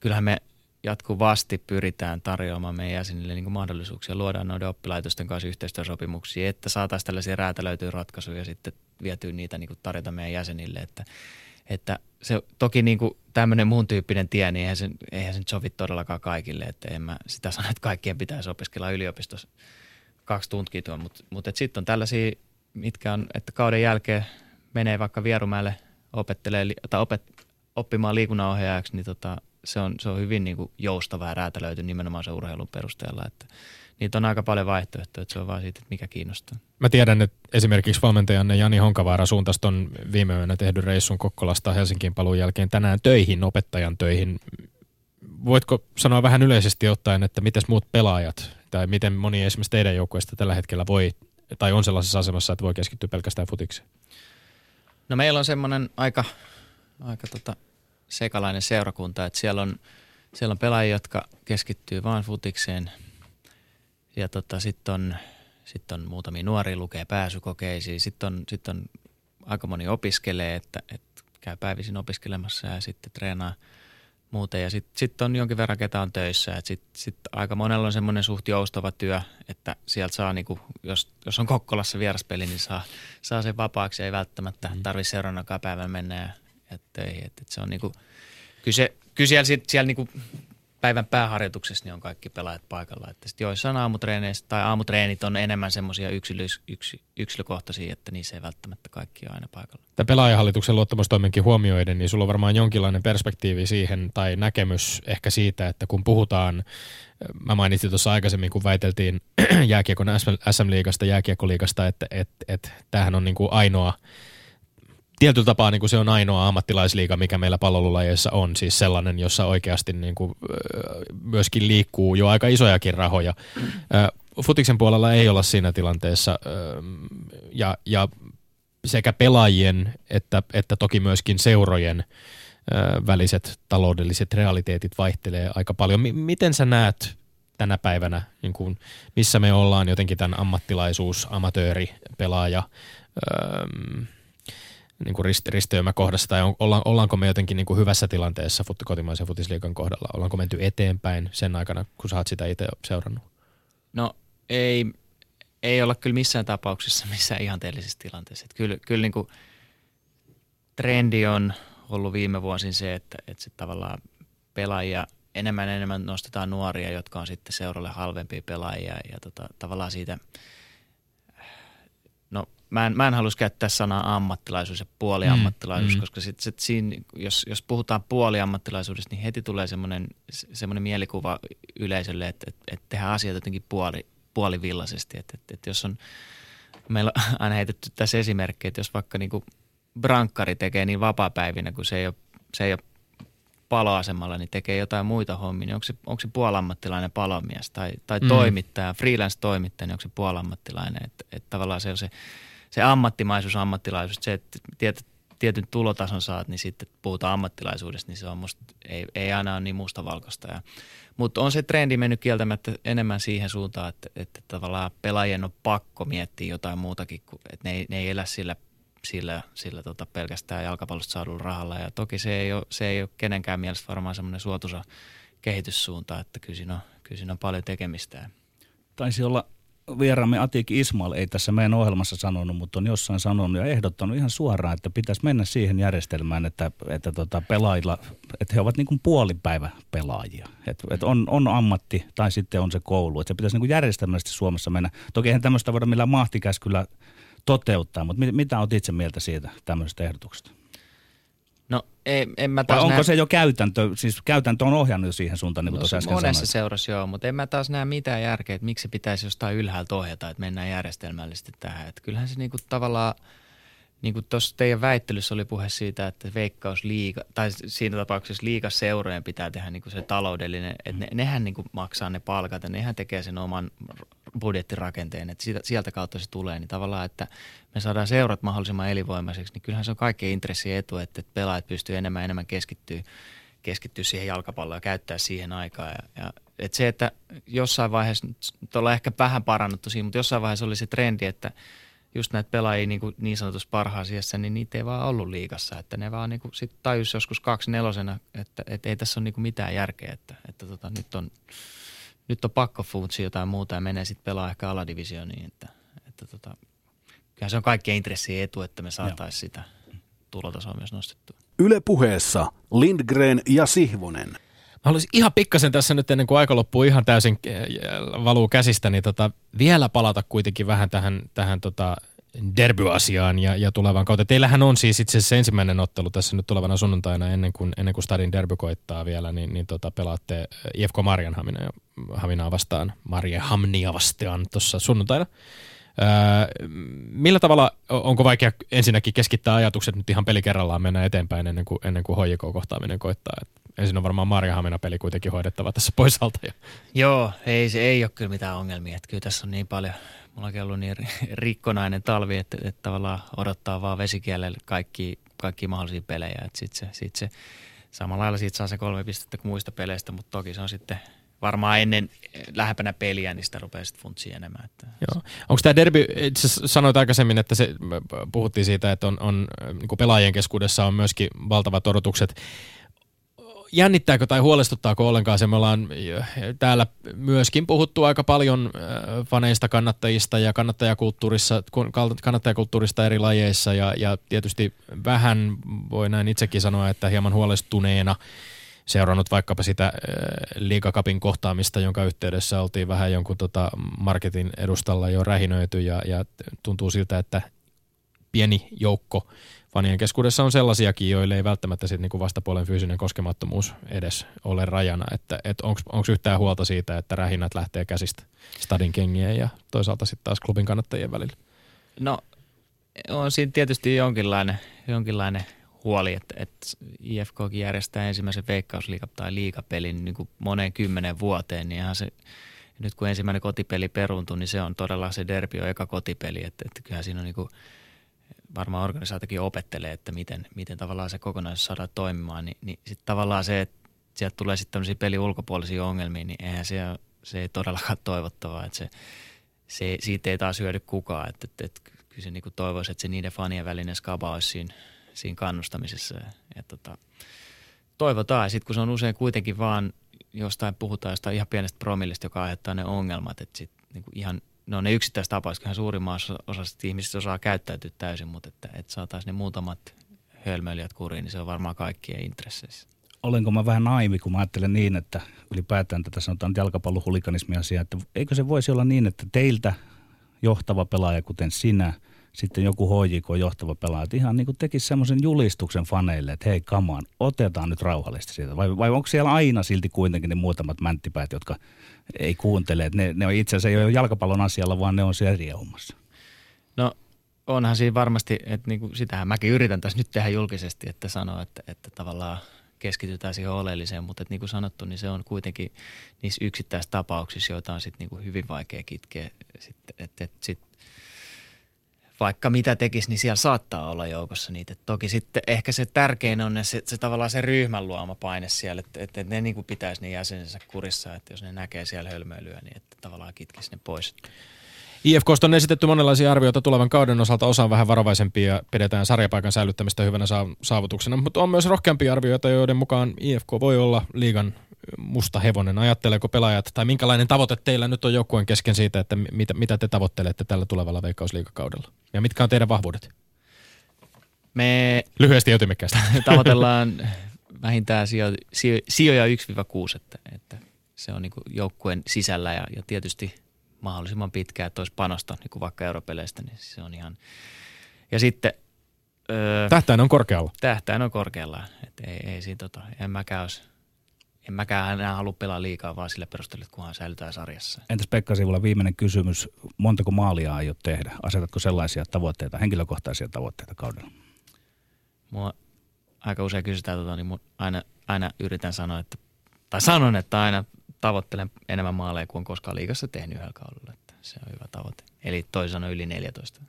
Speaker 5: kyllähän me jatkuvasti pyritään tarjoamaan meidän jäsenille niin mahdollisuuksia, luodaan noiden oppilaitosten kanssa yhteistyösopimuksia, että saataisiin tällaisia räätälöityjä ratkaisuja sitten vietyä niitä niin tarjota meidän jäsenille, että, että se toki niin kuin tämmöinen muun tyyppinen tie, niin eihän se, eihän se nyt sovi todellakaan kaikille, että en mä sitä sano, että kaikkien pitäisi opiskella yliopistossa kaksi tuntia mutta, mutta sitten on tällaisia, mitkä on, että kauden jälkeen menee vaikka Vierumäelle opettelee, tai opet, oppimaan liikunnanohjaajaksi, niin tota, se, on, se on hyvin niin kuin joustava ja räätälöity nimenomaan se urheilun perusteella, että – niitä on aika paljon vaihtoehtoja, että se on vaan siitä, että mikä kiinnostaa.
Speaker 3: Mä tiedän, että esimerkiksi valmentajanne Jani Honkavaara suuntasi tuon viime yönä tehdyn reissun Kokkolasta Helsinkiin paluun jälkeen tänään töihin, opettajan töihin. Voitko sanoa vähän yleisesti ottaen, että miten muut pelaajat tai miten moni esimerkiksi teidän joukkueesta tällä hetkellä voi tai on sellaisessa asemassa, että voi keskittyä pelkästään futikseen?
Speaker 5: No meillä on semmoinen aika, aika tota sekalainen seurakunta, että siellä on, siellä on pelaajia, jotka keskittyy vain futikseen – ja tota, sitten on, sit on muutamia nuoria lukee pääsykokeisiin. Sitten on, sit on aika moni opiskelee, että, että käy päivisin opiskelemassa ja sitten treenaa muuten. Ja sitten sit on jonkin verran ketä on töissä. Sitten sit aika monella on semmoinen suht joustava työ, että sieltä saa, niinku, jos, jos on Kokkolassa vieraspeli, niin saa, saa sen vapaaksi ja ei välttämättä mm. tarvitse seuraavana päivän mennä ja, ja töihin. Et, et se on niinku, kyllä, se, kyllä siellä, siellä niinku päivän pääharjoituksessa niin on kaikki pelaajat paikalla. Että sit joissain aamutreeneissä tai aamutreenit on enemmän semmoisia yksilöis, yksi, yksilökohtaisia, että niissä ei välttämättä kaikki ole aina paikalla.
Speaker 3: Tämä pelaajahallituksen luottamustoimenkin huomioiden, niin sulla on varmaan jonkinlainen perspektiivi siihen tai näkemys ehkä siitä, että kun puhutaan, mä mainitsin tuossa aikaisemmin, kun väiteltiin (clears throat) jääkiekon SM-liigasta, jääkiekkoliigasta, että, että, että tämähän on niin kuin ainoa – tietyllä tapaa niin kuin se on ainoa ammattilaisliiga, mikä meillä palvelulajeissa on, siis sellainen, jossa oikeasti niin kuin, myöskin liikkuu jo aika isojakin rahoja. Futiksen puolella ei olla siinä tilanteessa ja, ja sekä pelaajien että, että toki myöskin seurojen väliset taloudelliset realiteetit vaihtelee aika paljon. miten sä näet tänä päivänä, niin kuin, missä me ollaan jotenkin tämän ammattilaisuus, amatööri, pelaaja, niin kuin rist, risteymäkohdassa tai on, olla, ollaanko me jotenkin niin kuin hyvässä tilanteessa fut, kotimaisen futisliikan kohdalla? Ollaanko menty eteenpäin sen aikana, kun sä oot sitä itse seurannut?
Speaker 5: No ei, ei olla kyllä missään tapauksessa missään ihanteellisessa tilanteessa. Että kyllä kyllä niin kuin trendi on ollut viime vuosin se, että, että sit tavallaan pelaajia enemmän enemmän nostetaan nuoria, jotka on sitten seuralle halvempia pelaajia ja tota, tavallaan siitä – mä en, mä en halus käyttää sanaa ammattilaisuus ja puoliammattilaisuus, mm, koska sit, sit siinä, jos, jos puhutaan puoliammattilaisuudesta, niin heti tulee semmoinen, semmoinen mielikuva yleisölle, että, että, että tehdään asioita jotenkin puoli, puolivillaisesti. Että, että, että jos on, meillä on aina heitetty tässä esimerkkejä, että jos vaikka niin kuin brankkari tekee niin vapaa-päivinä, kun se ei ole, se ei ole paloasemalla, niin tekee jotain muita hommia, niin onko se, onko se puolammattilainen palomies tai, tai mm. toimittaja, freelance-toimittaja, niin onko se puolammattilainen, että, että tavallaan se on se se ammattimaisuus, ammattilaisuus, se, että tiet, tietyn tulotason saat, niin sitten puhutaan ammattilaisuudesta, niin se on musta, ei, ei aina ole niin mustavalkoista. Ja, mutta on se trendi mennyt kieltämättä enemmän siihen suuntaan, että, että tavallaan pelaajien on pakko miettiä jotain muutakin, kuin, että ne ei, ne ei elä sillä, sillä, sillä tota pelkästään jalkapallosta saadulla rahalla. Ja toki se ei ole, se ei ole kenenkään mielestä varmaan semmoinen suotuisa kehityssuunta, että kyllä siinä on, kyllä siinä on paljon tekemistä.
Speaker 4: Taisi olla vieraamme Atik Ismail ei tässä meidän ohjelmassa sanonut, mutta on jossain sanonut ja ehdottanut ihan suoraan, että pitäisi mennä siihen järjestelmään, että, että tota pelaajilla, että he ovat niin kuin puolipäivä pelaajia. Että, että on, on ammatti tai sitten on se koulu. Että se pitäisi niin kuin järjestelmällisesti Suomessa mennä. Toki eihän tämmöistä voida millään mahtikäskyllä toteuttaa, mutta mit, mitä olet itse mieltä siitä tämmöisestä ehdotuksesta?
Speaker 5: Ei, en mä taas
Speaker 4: Vai onko näe... se jo käytäntö, siis käytäntö on ohjannut siihen suuntaan, niin kuin no, tuossa äsken
Speaker 5: Monessa sanoit. seurassa joo, mutta en mä taas näe mitään järkeä, että miksi se pitäisi jostain ylhäältä ohjata, että mennään järjestelmällisesti tähän. Että kyllähän se niinku tavallaan, niin kuin tuossa teidän väittelyssä oli puhe siitä, että veikkaus liiga, tai siinä tapauksessa liigaseurojen pitää tehdä niin kuin se taloudellinen, että ne, nehän niin kuin maksaa ne palkat ja nehän tekee sen oman budjettirakenteen, että siitä, sieltä kautta se tulee, niin tavallaan, että me saadaan seurat mahdollisimman elinvoimaiseksi, niin kyllähän se on kaikkein intressi etu, että, että pelaajat pystyy enemmän enemmän keskittyä, keskittyä siihen jalkapalloon ja käyttää siihen aikaa. Ja, ja että se, että jossain vaiheessa, ollaan ehkä vähän parannuttu siinä, mutta jossain vaiheessa oli se trendi, että just näitä pelaajia niin, kuin niin sanotussa parhaassa niin niitä ei vaan ollut liikassa. Että ne vaan niin kuin sit tajus joskus kaksi nelosena, että, että ei tässä ole niin kuin mitään järkeä, että, että tota, nyt on – nyt on pakko fuutsia jotain muuta ja menee sitten pelaa ehkä aladivisioniin. Että, että tota, kyllähän se on kaikkien intressi etu, että me saataisiin sitä tulotasoa myös nostettua.
Speaker 2: Yle puheessa Lindgren ja Sihvonen. Mä
Speaker 3: haluaisin ihan pikkasen tässä nyt ennen kuin aika loppuu ihan täysin äh, valuu käsistä, niin tota, vielä palata kuitenkin vähän tähän, tähän tota derbyasiaan ja, ja tulevan kautta. Teillähän on siis itse asiassa ensimmäinen ottelu tässä nyt tulevana sunnuntaina ennen kuin, ennen kuin Stadin derby koittaa vielä, niin, niin tota, pelaatte IFK Marjanhamina ja Haminaa vastaan, Hamnia vastaan tuossa sunnuntaina. Öö, millä tavalla, onko vaikea ensinnäkin keskittää ajatukset nyt ihan peli kerrallaan mennä eteenpäin ennen kuin, ennen kuin HJK-kohtaaminen koittaa? Et ensin on varmaan Hamina peli kuitenkin hoidettava tässä pois alta.
Speaker 5: Joo, ei, se ei ole kyllä mitään ongelmia. Että kyllä tässä on niin paljon, mulla on ollut niin rikkonainen talvi, että, että tavallaan odottaa vaan vesikielelle kaikki, kaikki mahdollisia pelejä. Sitten se, sit se, samalla lailla siitä saa se kolme pistettä kuin muista peleistä, mutta toki se on sitten varmaan ennen lähempänä peliä, niin sitä rupeaa sitten funtsia enemmän. Että
Speaker 3: Joo. Onko tämä derby, itse sanoit aikaisemmin, että se, puhuttiin siitä, että on, on niin pelaajien keskuudessa on myöskin valtavat odotukset jännittääkö tai huolestuttaako ollenkaan se? Me ollaan täällä myöskin puhuttu aika paljon faneista, kannattajista ja kannattajakulttuurissa, kannattajakulttuurista eri lajeissa ja, ja tietysti vähän voi näin itsekin sanoa, että hieman huolestuneena seurannut vaikkapa sitä liikakapin kohtaamista, jonka yhteydessä oltiin vähän jonkun tota marketin edustalla jo rähinöity ja, ja tuntuu siltä, että pieni joukko fanien keskuudessa on sellaisiakin, joille ei välttämättä sit niinku vastapuolen fyysinen koskemattomuus edes ole rajana. Että et onko yhtään huolta siitä, että rähinät lähtee käsistä stadin kengien ja toisaalta sitten taas klubin kannattajien välillä?
Speaker 5: No on siinä tietysti jonkinlainen, jonkinlainen huoli, että, että IFKkin järjestää ensimmäisen veikkausliiga- tai liikapelin niin kuin moneen kymmenen vuoteen, niin ihan se, nyt kun ensimmäinen kotipeli peruuntui, niin se on todella se derbi on eka kotipeli, että, että kyllähän siinä on niin kuin – varmaan organisaatiokin opettelee, että miten, miten tavallaan se kokonaisuus saadaan toimimaan, niin, niin sitten tavallaan se, että sieltä tulee sitten tämmöisiä pelin ulkopuolisia ongelmia, niin eihän se, se ei todellakaan (laughs) toivottavaa, että se, se, siitä ei taas hyödy kukaan, että, että, että kyllä se niin toivoisi, että se niiden fanien välinen skaba olisi siinä, siinä kannustamisessa ja, tota, toivotaan. Ja sitten kun se on usein kuitenkin vaan jostain puhutaan jostain ihan pienestä promillista, joka aiheuttaa ne ongelmat, että sitten niin ihan no ne yksittäiset tapaukset, kyllähän suurimman osasta ihmisistä osaa käyttäytyä täysin, mutta että, että saataisiin ne muutamat hölmöilijät kuriin, niin se on varmaan kaikkien intresseissä.
Speaker 4: Olenko mä vähän naivi, kun mä ajattelen niin, että ylipäätään tätä sanotaan jalkapallohuliganismia asiaa, että eikö se voisi olla niin, että teiltä johtava pelaaja, kuten sinä – sitten joku HJK johtava pelaaja, että ihan niin kuin tekisi semmoisen julistuksen faneille, että hei kamaan, otetaan nyt rauhallisesti siitä. Vai, vai onko siellä aina silti kuitenkin ne muutamat mänttipäät, jotka ei kuuntele, että ne, ne on itse asiassa ei ole jalkapallon asialla, vaan ne on siellä riehumassa.
Speaker 5: No onhan siinä varmasti, että niin kuin sitähän mäkin yritän tässä nyt tehdä julkisesti, että sanoa, että, että tavallaan keskitytään siihen oleelliseen, mutta että niin kuin sanottu, niin se on kuitenkin niissä yksittäistapauksissa, joita on sitten niin kuin hyvin vaikea kitkeä. Sitten, että, että sit vaikka mitä tekisi, niin siellä saattaa olla joukossa niitä. Et toki sitten ehkä se tärkein on se, se tavallaan se ryhmän luoma paine siellä, että, että ne niin kuin pitäisi ne jäsenensä kurissa, että jos ne näkee siellä hölmöilyä, niin että tavallaan kitkisi ne pois.
Speaker 3: IFKsta on esitetty monenlaisia arvioita tulevan kauden osalta. Osa on vähän varovaisempia ja pidetään sarjapaikan säilyttämistä hyvänä saavutuksena, mutta on myös rohkeampia arvioita, joiden mukaan IFK voi olla liigan musta hevonen. Ajatteleeko pelaajat, tai minkälainen tavoite teillä nyt on joukkueen kesken siitä, että mitä, mitä te tavoittelette tällä tulevalla veikkausliikakaudella? Ja mitkä on teidän vahvuudet?
Speaker 5: Me
Speaker 3: Lyhyesti ja ytimekkäästi. (laughs)
Speaker 5: tavoitellaan vähintään sijo, sijo, sijoja 1-6, että, että se on niin joukkueen sisällä ja, ja tietysti mahdollisimman pitkään, että olisi panosta niin kuin vaikka europeleistä, niin se on ihan... Ja sitten...
Speaker 3: Öö, tähtäin on korkealla.
Speaker 5: Tähtäin on korkealla, että ei, ei siinä tota, en mäkään olisi en mäkään enää halua pelaa liikaa, vaan sillä perusteella, että kunhan säilytään sarjassa.
Speaker 4: Entäs Pekka Sivulla viimeinen kysymys. Montako maalia aiot tehdä? Asetatko sellaisia tavoitteita, henkilökohtaisia tavoitteita kaudella?
Speaker 5: Mua aika usein kysytään, tota, niin aina, aina yritän sanoa, että, tai sanon, että aina tavoittelen enemmän maaleja kuin on koskaan liikassa tehnyt yhdellä kaudella. Että se on hyvä tavoite. Eli toisin sanoen yli 14.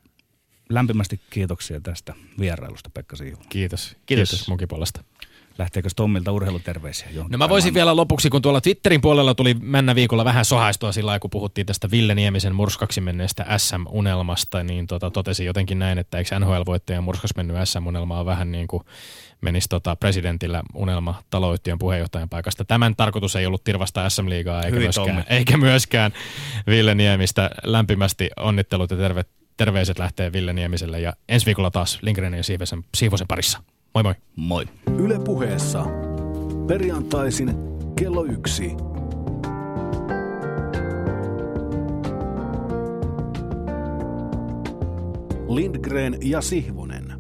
Speaker 4: Lämpimästi kiitoksia tästä vierailusta Pekka Siivula.
Speaker 3: Kiitos. Kiitos, Kiitos munkin puolesta.
Speaker 4: Lähteekö Tommilta urheiluterveisiä?
Speaker 3: No mä voisin vielä lopuksi, kun tuolla Twitterin puolella tuli mennä viikolla vähän sohaistua sillä kun puhuttiin tästä Ville Niemisen murskaksi menneestä SM-unelmasta, niin tota, totesin jotenkin näin, että eikö NHL-voittajan murskas mennyt SM-unelma on vähän niin kuin menisi tota presidentillä unelma taloyhtiön puheenjohtajan paikasta. Tämän tarkoitus ei ollut tirvasta SM-liigaa eikä myöskään, eikä myöskään Ville Niemistä. Lämpimästi onnittelut ja terve, terveiset lähtee Ville Niemiselle ja ensi viikolla taas Lindgrenin ja Siivosen, Siivosen parissa. Moi moi.
Speaker 4: Moi.
Speaker 2: Yle puheessa. Perjantaisin kello yksi. Lindgren ja Sihvonen.